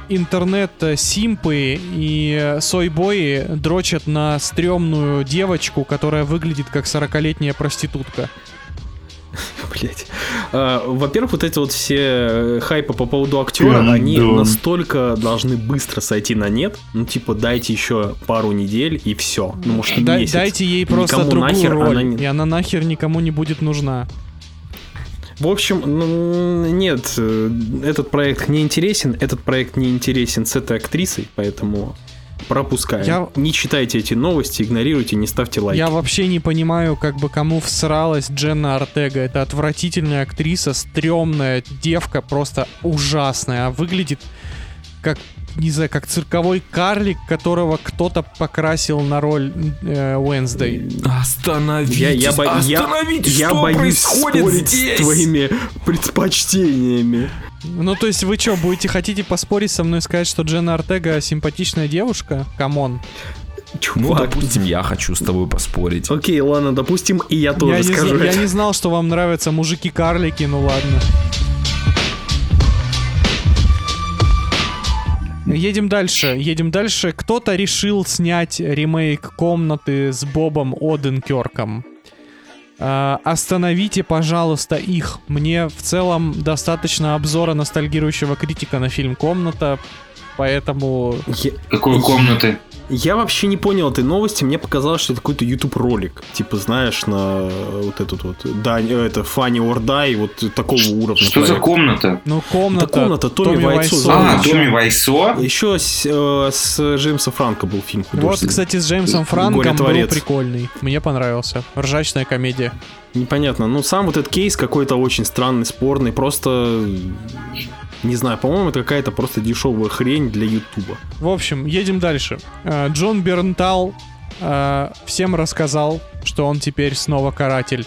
интернет-симпы и э, сойбои дрочат на стрёмную девочку, которая выглядит как 40-летняя проститутка. Блять. А, Во-первых, вот эти вот все э, хайпы по поводу актера, Гандон. они настолько должны быстро сойти на нет. Ну, типа, дайте еще пару недель и все. Ну, может, Дай- месяц. дайте ей просто Никому другую нахер роль, она не- и она нахер никому не будет нужна. В общем, ну, нет, э, этот проект не интересен, этот проект не интересен с этой актрисой, поэтому пропускаем. Я- Не читайте эти новости, игнорируйте, не ставьте лайки. Я вообще не понимаю, как бы кому всралась Дженна Ортега. Это отвратительная актриса, стрёмная девка, просто ужасная. А выглядит как, не знаю, как цирковой карлик, которого кто-то покрасил на роль э, Wednesday. Остановитесь, Я, я, бо- я- остановитесь, я что боюсь происходит спорить здесь? с твоими предпочтениями. Ну, то есть вы что, будете хотите поспорить со мной и сказать, что Дженна Ортега симпатичная девушка? Come on. Ну, Чувак. допустим, я хочу с тобой поспорить. Окей, ладно, допустим, и я тоже Я не, скажу. зна- я не знал, что вам нравятся мужики-карлики, ну ладно. Едем дальше, едем дальше. Кто-то решил снять ремейк комнаты с Бобом Оденкерком. А, остановите, пожалуйста, их. Мне в целом достаточно обзора ностальгирующего критика на фильм «Комната», поэтому... Я- Какой комнаты? Я вообще не понял этой новости, мне показалось, что это какой-то YouTube ролик. Типа, знаешь, на вот этот вот, да, это Funny or Die, вот такого уровня. Что за проект. комната? Ну, «Комната», Да «Комната» Томми Вайсо Вайсо. А, еще- Томми Вайсо? Еще с, э, с Джеймса Франко был фильм Вот, кстати, с Джеймсом Франком был прикольный. Мне понравился. Ржачная комедия. Непонятно. Ну, сам вот этот кейс какой-то очень странный, спорный. Просто, не знаю, по-моему, это какая-то просто дешевая хрень для Ютуба. В общем, едем дальше. Э, Джон Бернтал э, всем рассказал, что он теперь снова каратель.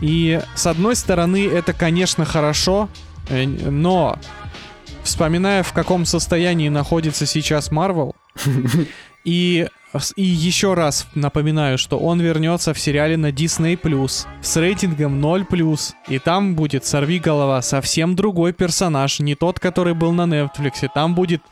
И с одной стороны, это, конечно, хорошо, э, но вспоминая, в каком состоянии находится сейчас Марвел, и, и еще раз напоминаю, что он вернется в сериале на Disney Plus с рейтингом 0 и там будет сорви голова совсем другой персонаж, не тот, который был на Netflix. Там будет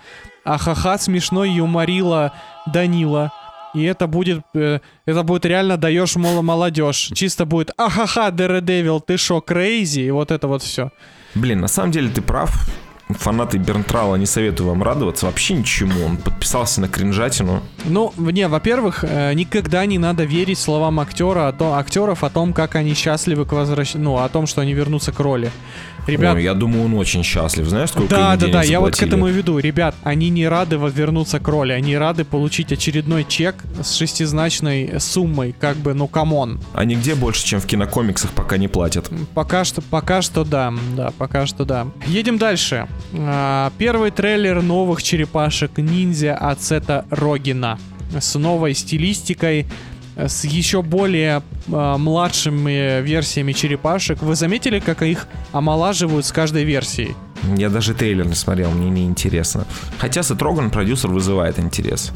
ахаха смешной юморила Данила. И это будет, э, это будет реально даешь мол, молодежь. Чисто будет ахаха, Daredevil, ты шо, крейзи? И вот это вот все. Блин, на самом деле ты прав. Фанаты Бернтрала не советую вам радоваться вообще ничему. Он подписался на кринжатину. Ну, не, во-первых, э, никогда не надо верить словам актера, о том, актеров о том, как они счастливы к возвращ... Ну, о том, что они вернутся к роли. Ребят, Ой, я думаю, он очень счастлив. Знаешь, сколько да, да, да, я вот к этому и веду. Ребят, они не рады вернуться к роли, они рады получить очередной чек с шестизначной суммой, как бы, ну, come on. А нигде больше, чем в кинокомиксах, пока не платят. Пока что, пока что да, да, пока что да. Едем дальше. А, Первый трейлер новых черепашек ниндзя от Сета Рогина с новой стилистикой, с еще более а, младшими версиями черепашек. Вы заметили, как их омолаживают с каждой версией? Я даже трейлер не смотрел, мне не интересно. Хотя Сетроган продюсер вызывает интерес.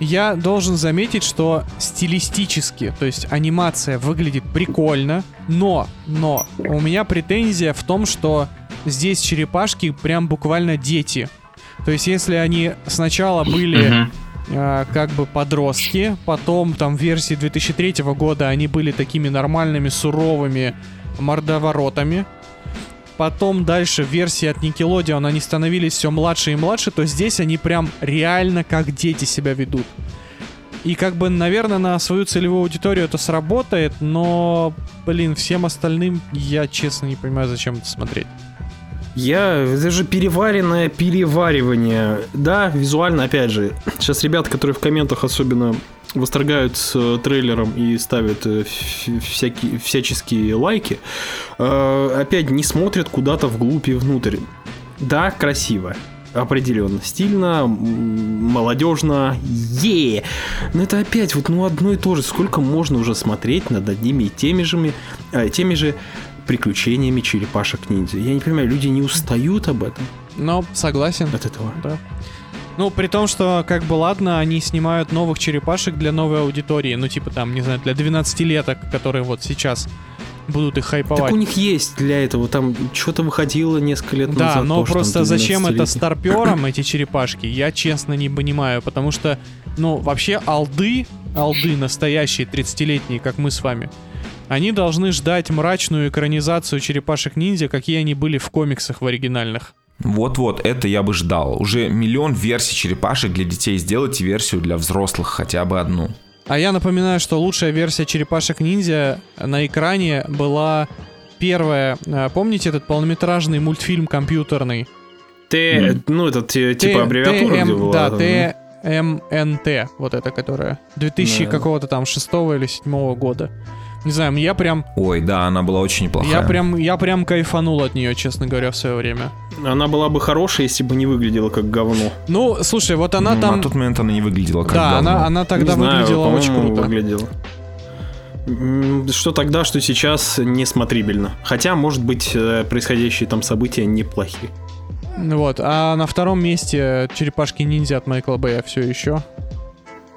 Я должен заметить, что стилистически, то есть анимация выглядит прикольно, но, но у меня претензия в том, что здесь черепашки прям буквально дети. То есть если они сначала были Мгм. Э, как бы подростки, потом там версии 2003 года они были такими нормальными, суровыми мордоворотами, потом дальше версии от Nickelodeon они становились все младше и младше, то здесь они прям реально как дети себя ведут. И как бы, наверное, на свою целевую аудиторию это сработает, но, блин, всем остальным я честно не понимаю, зачем это смотреть. Я, это же переваренное переваривание. Да, визуально, опять же. Сейчас ребята, которые в комментах особенно восторгают с э, трейлером и ставят э, всякие, всяческие лайки, э, опять не смотрят куда-то вглубь и внутрь. Да, красиво. Определенно стильно, молодежно, е Но это опять вот ну одно и то же. Сколько можно уже смотреть над одними и теми же, э, теми же приключениями черепашек-ниндзя. Я не понимаю, люди не устают об этом, Но согласен. от этого. Да. Ну, при том, что, как бы, ладно, они снимают новых черепашек для новой аудитории. Ну, типа, там, не знаю, для 12-леток, которые вот сейчас будут их хайповать. Так у них есть для этого, там что-то выходило несколько лет Да, назад. но тоже, там, просто зачем это 12-летний. старперам, эти черепашки, я честно не понимаю, потому что, ну, вообще алды, алды настоящие, 30-летние, как мы с вами, они должны ждать мрачную экранизацию черепашек-ниндзя, какие они были в комиксах в оригинальных. Вот-вот, это я бы ждал. Уже миллион версий черепашек для детей. Сделайте версию для взрослых, хотя бы одну. А я напоминаю, что лучшая версия черепашек-ниндзя на экране была первая. А, Помните этот полнометражный мультфильм компьютерный? Т, ну, это те- типа Т- аббревиатура, ТМ где была. Да, там, ТМНТ, вот это которая. 2000 Да. какого-то там шестого или седьмого года. Не знаю, я прям, Ой, да, она была очень неплохая. я прям, я прям кайфанул от нее, честно говоря, в свое время. Она была бы хорошая, если бы не выглядела как говно. Ну, слушай, вот она Ну, там, На тот момент она не выглядела как да, говно. она, она тогда Не знаю, выглядела очень круто. выглядела. Что тогда, что сейчас несмотрибельно. Хотя, может быть, э, происходящие там события неплохие. Вот, а на втором месте черепашки-ниндзя от Майкла Бэя все еще.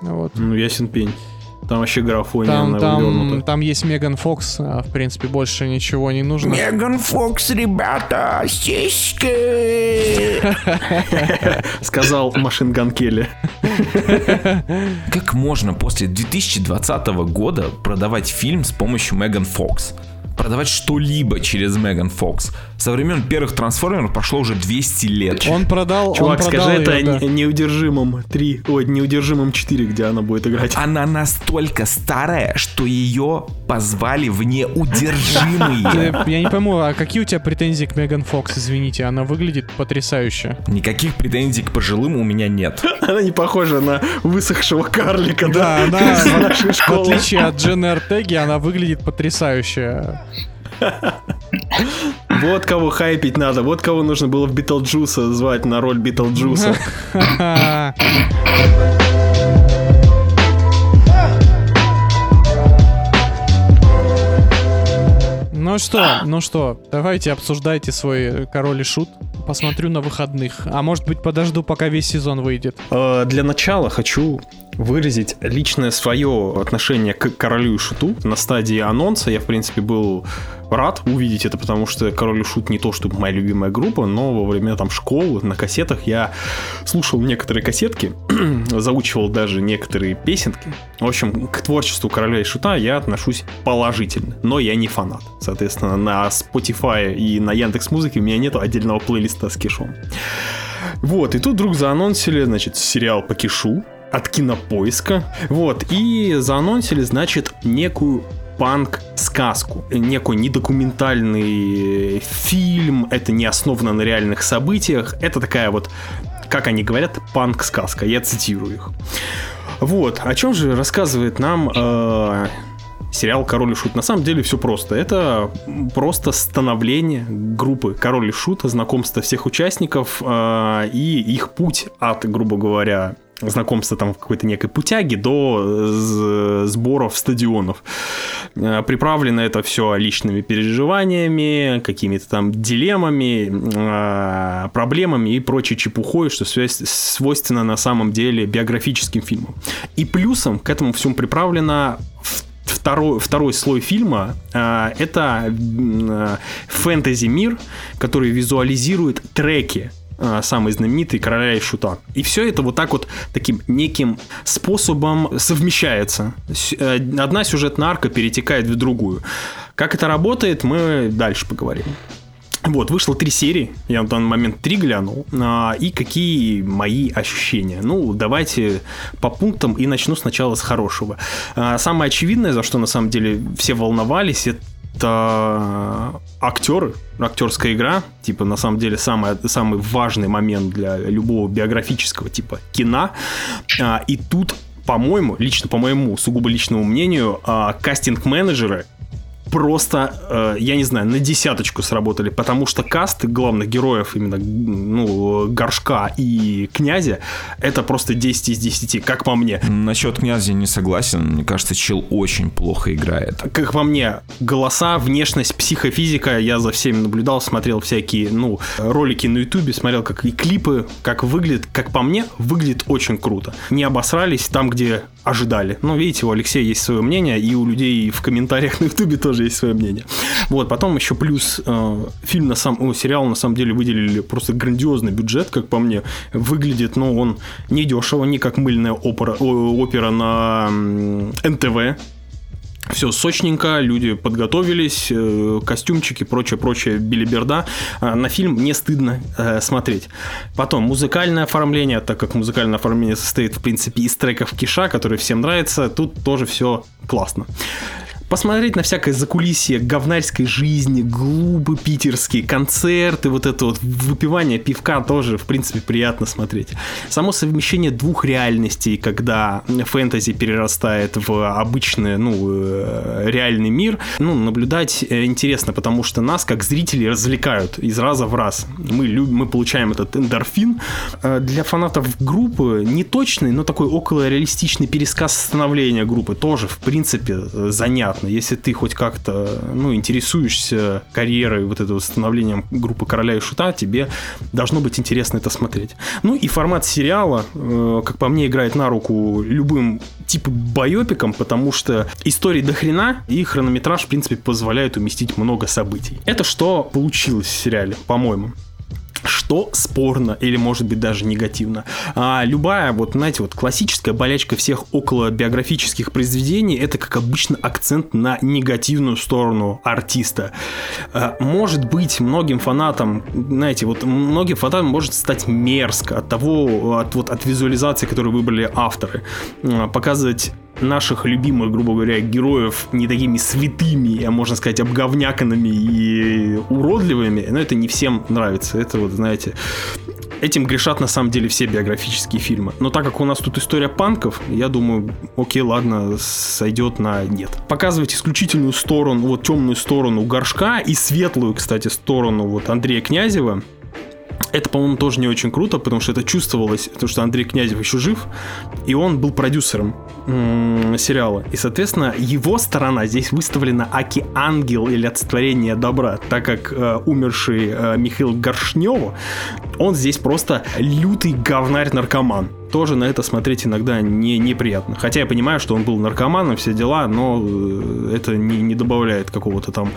Вот. Ну, ясен пень. Там вообще графония Там, там, там есть Меган Фокс, а, в принципе, больше ничего не нужно. Меган Фокс, ребята, сиськи. Сказал Машин Келли. Как можно после 2020 года продавать фильм с помощью Меган Фокс? Продавать что-либо через Меган Фокс. Со времен первых трансформеров прошло уже 200 лет. Он продал, Чувак, он продал скажи это её, да. не- неудержимым 3, ой, неудержимым 4, где она будет играть. Она настолько старая, что ее позвали в неудержимые. Я не пойму, а какие у тебя претензии к Меган Фокс, извините, она выглядит потрясающе. Никаких претензий к пожилым у меня нет. Она не похожа на высохшего карлика, Да, да? она, в отличие от Дженны Ортеги, она выглядит потрясающе. Вот кого хайпить надо, вот кого нужно было в Битлджуса звать на роль Битлджуса. Ну что, ну что, давайте обсуждайте свой король и шут. Посмотрю на выходных. А может быть, подожду, пока весь сезон выйдет. Э, Для начала хочу выразить личное свое отношение к королю и шуту. На стадии анонса я, в принципе, был рад увидеть это, потому что король и шут не то, чтобы моя любимая группа, но во время там школы на кассетах я слушал некоторые кассетки, заучивал даже некоторые песенки. В общем, к творчеству короля и шута я отношусь положительно, но я не фанат. Соответственно, на Spotify и на Яндекс Музыке у меня нет отдельного плейлиста с кишом. Вот, и тут вдруг заанонсили, значит, сериал по кишу от кинопоиска. Вот, и заанонсили, значит, некую панк-сказку. Некий недокументальный фильм, это не основано на реальных событиях. Это такая вот, как они говорят, панк-сказка. Я цитирую их. Вот, о чем же рассказывает нам э, сериал Король и Шут. На самом деле все просто. Это просто становление группы Король и Шут, знакомство всех участников э, и их путь от, грубо говоря, знакомства там в какой-то некой путяги до з- сборов стадионов. Э, Приправлено это все личными переживаниями, какими-то там дилеммами, э, проблемами и прочей чепухой, что свойственно на самом деле биографическим фильмам. И плюсом к этому всему приправлено Второй, второй слой фильма э, это э, фэнтези-мир, который визуализирует треки э, самый знаменитый короля и шута. И все это вот так вот таким неким способом совмещается. Э, Одна сюжетная арка перетекает в другую. Как это работает, мы дальше поговорим. Вот, вышло три серии, я на данный момент три глянул, а, и какие мои ощущения. Ну, давайте по пунктам и начну сначала с хорошего. А, Самое очевидное, за что на самом деле все волновались, это актеры, актерская игра, типа на самом деле самый, самый важный момент для любого биографического типа кино. А, И тут по-моему, лично по моему сугубо личному мнению, а, кастинг-менеджеры просто, э, я не знаю, на десяточку сработали, потому что каст главных героев, именно, ну, Горшка и Князя, это просто 10 из 10, как по мне. Насчет князя не согласен. Мне кажется, чел очень плохо играет. Как по мне, голоса, внешность, психофизика, я за всеми наблюдал, смотрел всякие, ну, ролики на ютубе, смотрел как и клипы, как выглядит, как по мне, выглядит очень круто. Не обосрались там, где ожидали. Ну, видите, у Алексея есть свое мнение, и у людей в комментариях на ютубе тоже есть свое мнение. Вот, потом еще плюс э, фильм на самом, о, сериал на самом деле выделили просто грандиозный бюджет, как по мне. Выглядит, ну, он не дешево, не как мыльная опера, опера на НТВ. Все сочненько, люди подготовились, э, костюмчики, прочее-прочее, билиберда. А, На фильм не стыдно э, смотреть. Потом музыкальное оформление, так как музыкальное оформление состоит, в принципе, из треков Киша, которые всем нравятся, тут тоже все классно. Посмотреть на всякое закулисье говнарской жизни, глубы питерские, концерты, вот это вот выпивание пивка тоже, в принципе, приятно смотреть. Само совмещение двух реальностей, когда фэнтези перерастает в обычный, ну, э, реальный мир, ну, наблюдать э, интересно, потому что нас, как зрителей, развлекают из раза в раз. Мы, любим, мы получаем этот эндорфин. Э, Для фанатов группы не точный, но такой около реалистичный пересказ становления группы тоже, в принципе, э, занятно. Если ты хоть как-то, ну, интересуешься карьерой, вот этого становлением группы Короля и Шута, тебе должно быть интересно это смотреть. Ну и формат сериала, э, как по мне, играет на руку любым типа байопиком, потому что истории до хрена и хронометраж, в принципе, позволяет уместить много событий. Это что получилось в сериале, по-моему что спорно или может быть даже негативно. А любая, вот знаете, вот классическая болячка всех около биографических произведений это, как обычно, акцент на негативную сторону артиста. А, Может быть, многим фанатам, знаете, вот многим фанатам может стать мерзко от того, от, вот, от визуализации, которую выбрали авторы. А, Показывать наших любимых, грубо говоря, героев не такими святыми, а можно сказать, обговняканными и уродливыми, но это не всем нравится. Это вот, знаете, этим грешат на самом деле все биографические фильмы. Но так как у нас тут история панков, я думаю, окей, ладно, сойдет на нет. Показывать исключительную сторону, вот темную сторону горшка и светлую, кстати, сторону вот Андрея Князева, Это, по-моему, тоже не очень круто, потому что это чувствовалось, потому что Андрей Князев еще жив, и он был продюсером сериала. И, соответственно, его сторона здесь выставлена аки ангел или олицетворение добра, так как э, умерший э, Михаил Горшнев, он здесь просто лютый говнарь-наркоман тоже на это смотреть иногда не, неприятно. Хотя я понимаю, что он был наркоманом, все дела, но э, это не, не добавляет какого-то там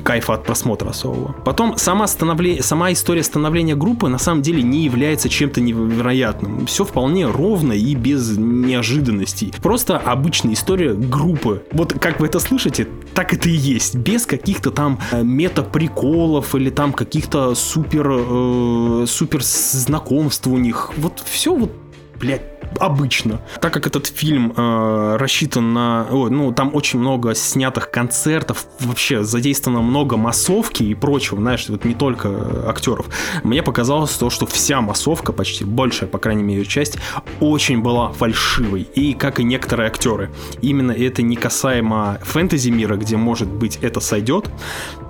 кайфа от просмотра особого. Потом сама, становле... сама история становления группы на самом деле не является чем-то невероятным. Все вполне ровно и без неожиданностей. Просто обычная история группы. Вот как вы это слышите, так это и есть. Без каких-то там э, мета-приколов или там каких-то супер, э, супер знакомств у них. Вот все вот блядь, обычно. Так как этот фильм э, рассчитан на... О, ну, там очень много снятых концертов, вообще задействовано много массовки и прочего, знаешь, вот не только актеров. Мне показалось то, что вся массовка, почти большая, по крайней мере, часть, очень была фальшивой. И как и некоторые актеры. Именно это не касаемо фэнтези мира, где, может быть, это сойдет.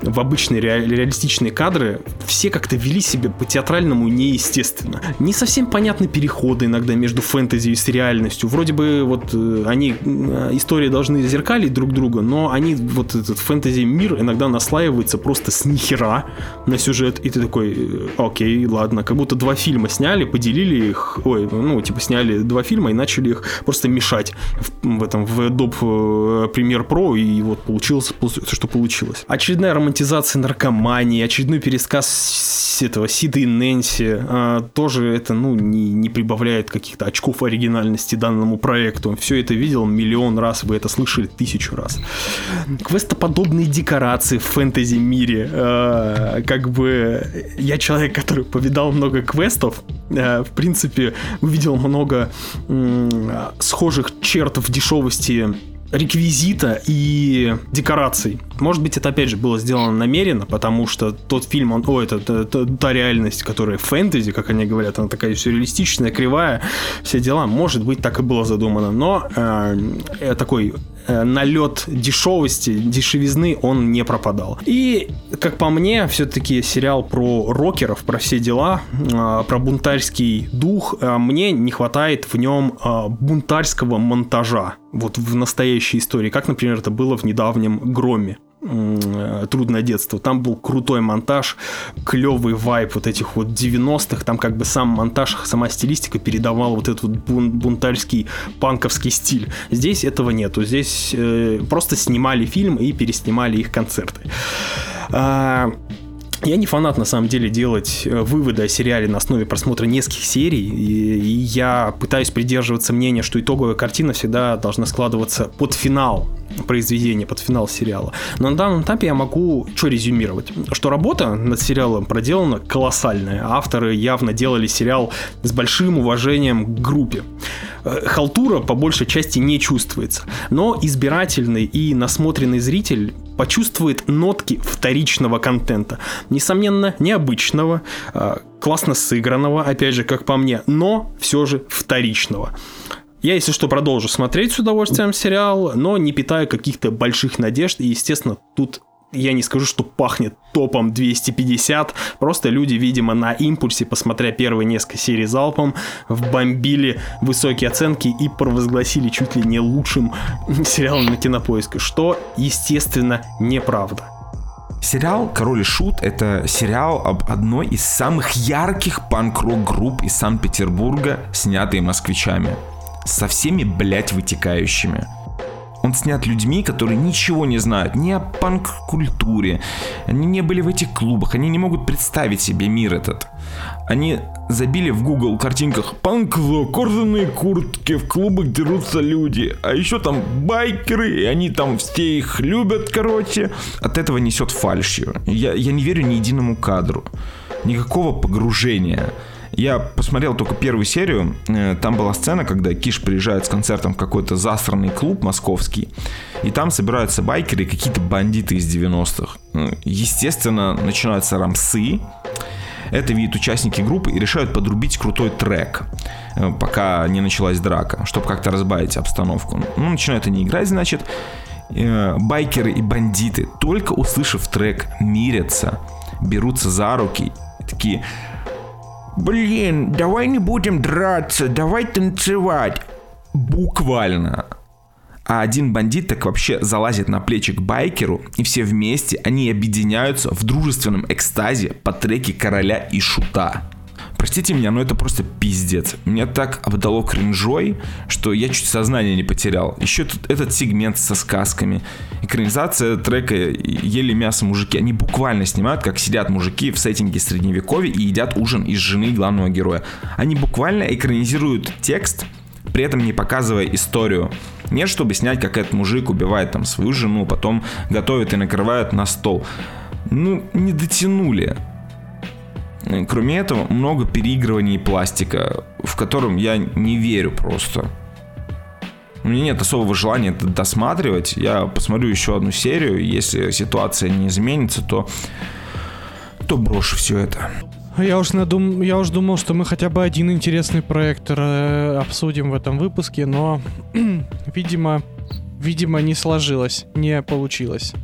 В обычные ре- реалистичные кадры все как-то вели себя по-театральному неестественно. Не совсем понятны переходы иногда между фэнтези и с реальностью. Вроде бы вот э, они, э, истории должны зеркалить друг друга, но они, вот этот фэнтези-мир иногда наслаивается просто с нихера на сюжет, и ты такой, э, окей, ладно, как будто два фильма сняли, поделили их, ой, ну, типа сняли два фильма и начали их просто мешать в, в этом, в Adobe Premiere Pro, и вот получилось, что получилось. Очередная романтизация наркомании, очередной пересказ этого Сида и Нэнси, а, тоже это, ну, не, не прибавляет каких-то очков оригинальности данному проекту. Все это видел миллион раз, вы это слышали тысячу раз. Квестоподобные декорации в фэнтези-мире. Э, как бы я человек, который повидал много квестов, э, в принципе, увидел много схожих черт в дешевости реквизита и декораций. Может быть, это опять же было сделано намеренно, потому что тот фильм, он, о, это, это, это та реальность, которая фэнтези, как они говорят, она такая сюрреалистичная, кривая, все дела. Может быть, так и было задумано, но э, такой э, налет дешевости, дешевизны он не пропадал. И, как по мне, все-таки сериал про рокеров, про все дела, э, про бунтарский дух, э, мне не хватает в нем э, бунтарского монтажа вот в настоящей истории, как, например, это было в недавнем «Громе». Трудное детство. Там был крутой монтаж, клевый вайп вот этих вот 90-х. Там как бы сам монтаж, сама стилистика передавала вот этот вот бун бунтарский панковский стиль. Здесь этого нету. Здесь э, просто снимали фильм и переснимали их концерты. А, я не фанат, на самом деле, делать э, выводы о сериале на основе просмотра нескольких серий, и, я пытаюсь придерживаться мнения, что итоговая картина всегда должна складываться под финал произведения, под финал сериала. Но на данном этапе я могу что резюмировать? Что работа над сериалом проделана колоссальная. Авторы явно делали сериал с большим уважением к группе. Э, халтура по большей части не чувствуется. Но избирательный и насмотренный зритель почувствует нотки вторичного контента. Несомненно, необычного, э, классно сыгранного, опять же, как по мне, но все же вторичного. Я, если что, продолжу смотреть с удовольствием сериал, но не питаю каких-то больших надежд. И, естественно, тут я не скажу, что пахнет топом 250, просто люди, видимо, на импульсе, посмотря первые несколько серий залпом, вбомбили высокие оценки и провозгласили чуть ли не лучшим сериалом на кинопоиске, что, естественно, неправда. Сериал «Король и Шут» — это сериал об одной из самых ярких панк-рок групп из Санкт-Петербурга, снятый москвичами. Со всеми, блять, вытекающими. Он снят людьми, которые ничего не знают ни о панк-культуре, они не были в этих клубах, они не могут представить себе мир этот. Они забили в Google картинках панк-зо, кожаные куртки, в клубах дерутся люди, а еще там байкеры, и они там все их любят, короче. От этого несет фальшью. Я, я не верю ни единому кадру. Никакого погружения. Я посмотрел только первую серию. Э, там была сцена, когда Киш приезжает с концертом в какой-то засранный клуб московский. И там собираются байкеры какие-то бандиты из 90-х. Ну, естественно, начинаются рамсы. Это видят участники группы и решают подрубить крутой трек, э, пока не началась драка, чтобы как-то разбавить обстановку. Ну, начинают они играть, значит, э, байкеры и бандиты, только услышав трек, мирятся, берутся за руки, такие, Блин, давай не будем драться, давай танцевать. Буквально. А один бандит так вообще залазит на плечи к байкеру, и все вместе они объединяются в дружественном экстазе по треке короля и шута. Простите меня, но это просто пиздец. Меня так обдало кринжой, что я чуть сознание не потерял. Еще тут этот сегмент со сказками. Экранизация трека «Ели мясо мужики». Они буквально снимают, как сидят мужики в сеттинге средневековья и едят ужин из жены главного героя. Они буквально экранизируют текст, при этом не показывая историю. Нет, чтобы снять, как этот мужик убивает там свою жену, потом готовит и накрывает на стол. Ну, не дотянули. Кроме этого, много переигрываний пластика, в котором я не верю просто. У меня нет особого желания это досматривать. Я посмотрю еще одну серию. Если ситуация не изменится, то, то брошу все это. Я уж, надум... я уж думал, что мы хотя бы один интересный проект э, обсудим в этом выпуске, но, видимо, видимо, не сложилось, не получилось.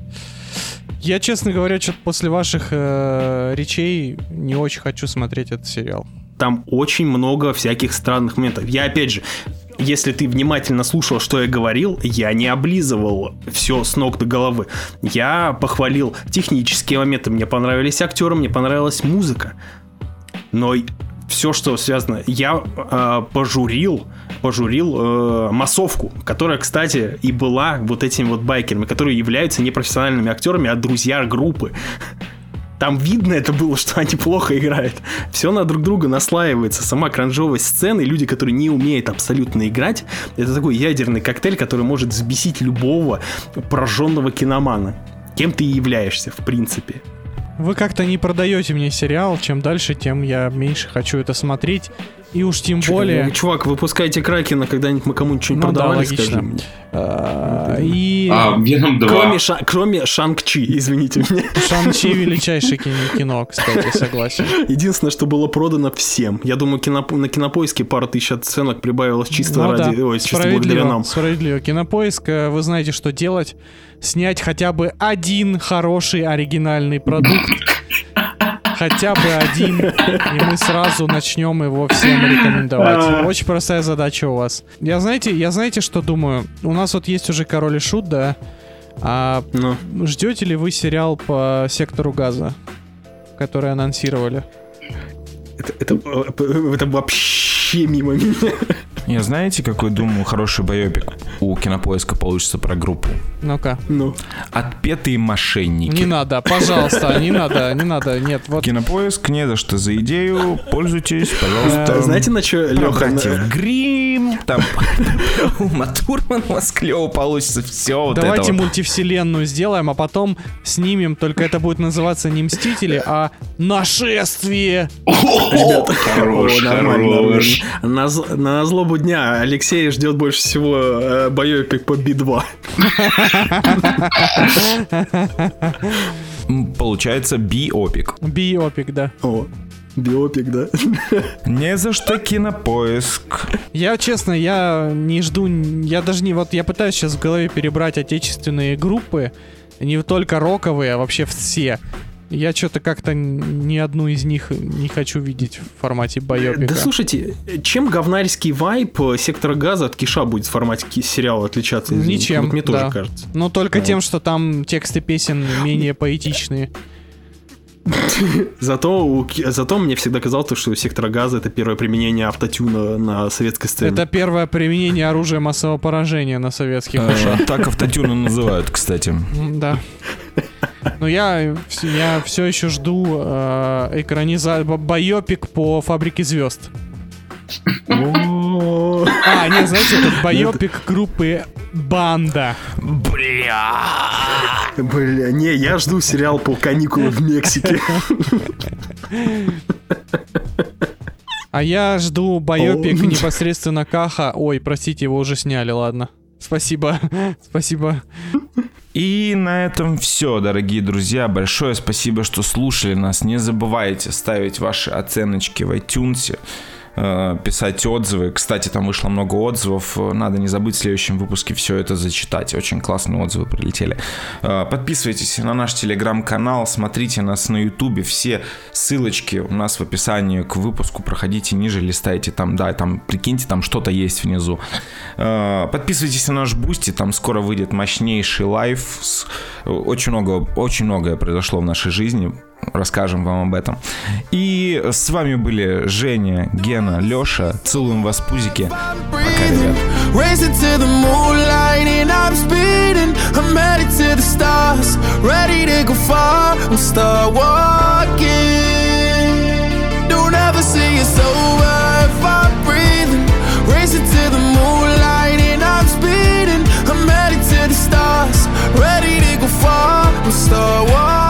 Я, честно говоря, что-то после ваших э, речей не очень хочу смотреть этот сериал. Там очень много всяких странных моментов. Я, опять же, если ты внимательно слушал, что я говорил, я не облизывал все с ног до головы. Я похвалил технические моменты, мне понравились актеры, мне понравилась музыка. Но все, что связано, я э, пожурил, пожурил э, массовку, которая, кстати, и была вот этими вот байкерами, которые являются не профессиональными актерами, а друзья группы. Там видно это было, что они плохо играют. Все на друг друга наслаивается. Сама кранжовость сцены, люди, которые не умеют абсолютно играть, это такой ядерный коктейль, который может взбесить любого пораженного киномана. Кем ты и являешься, в принципе. Вы как-то не продаете мне сериал. Чем дальше, тем я меньше хочу это смотреть. И уж тем Чё, более... ну, Чувак, выпускайте Кракена, когда-нибудь мы кому-нибудь что-нибудь Ну да, продавали, логично. скажи мне. А, И А, Веном 2. Кроме, Ша- кроме Шанг-Чи, извините меня. Шан-Чи величайшее кино, кино, кстати, согласен. Единственное, что было продано всем. Я думаю, киноп- на кинопоиске пару тысяч оценок прибавилось чисто Ну ради... да, Ой, чисто благодаря нам. Справедливо. Кинопоиск, э, вы знаете, что делать. Снять хотя бы один хороший оригинальный продукт. Хотя бы один, и мы сразу начнем его всем рекомендовать. Очень простая задача у вас. Я знаете, я знаете, что думаю? У нас вот есть уже Король и Шут, да? А Ну, ждете ли вы сериал по сектору газа, который анонсировали? это, это, э, это вообще мимо меня. Я знаете, какой, думаю, хороший боепик у Кинопоиска получится про группу? Ну-ка. Ну, Отпетые мошенники. Не надо, пожалуйста, не надо, не надо. Нет, вот Кинопоиск, не за что за идею, пользуйтесь, пожалуйста. Э, знаете, на что, Про Леха? Грим, там про Ума Турман у вас клево получится, все вот Давайте мультивселенную сделаем, а потом снимем, только это будет называться не Мстители, а Нашествие! Хорош, нормально, хорош. нормально. На, на злобу дня Алексей ждет больше всего э, боепик по Би-2. М, Получается биопик. Биопик, да. О, биопик, да? Не за что Кинопоиск. Я, честно, я не жду, я даже не, вот я пытаюсь сейчас в голове перебрать отечественные группы, не только роковые, а вообще все. Я что-то как-то ни одну из них не хочу видеть в формате байопика. Да слушайте, чем говнарский вайп э, сектора газа от Киша будет в формате сериала отличаться? извините? Ничем, Вот мне тоже да. кажется. Но только тем, что там тексты песен менее поэтичные. Зато, у зато мне всегда казалось, что у сектора газа это первое применение автотюна на советской сцене. Это первое применение оружия массового поражения на советских ушах. Э, Так автотюны называют, кстати. Да. Но я, я все еще жду э, экраниза... байопик по фабрике звезд. А, нет, знаете, это байопик группы Банда. Бля, не, я жду сериал по каникулам в Мексике. А я жду байопик непосредственно Каха. Ой, простите, его уже сняли, ладно. Спасибо. Спасибо. И на этом все, дорогие друзья. Большое спасибо, что слушали нас. Не забывайте ставить ваши оценочки в iTunes. Э, писать отзывы. Кстати, там вышло много отзывов. Надо не забыть в следующем выпуске все это зачитать. Очень классные отзывы прилетели. Э, Подписывайтесь на наш телеграм-канал, смотрите нас на ютубе. Все ссылочки у нас в описании к выпуску. Проходите ниже, листайте там, да, там, прикиньте, там что-то есть внизу. Э, Подписывайтесь на наш Boosty, там скоро выйдет мощнейший live. С- Очень много, очень многое произошло в нашей жизни. Расскажем вам об этом. И с вами были Женя, Гена, Леша. Целуем вас, пузики. Пока, ребят. Ready to go far. I'm start walking.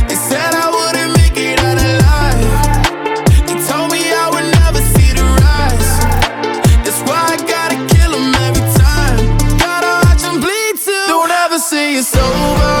It's over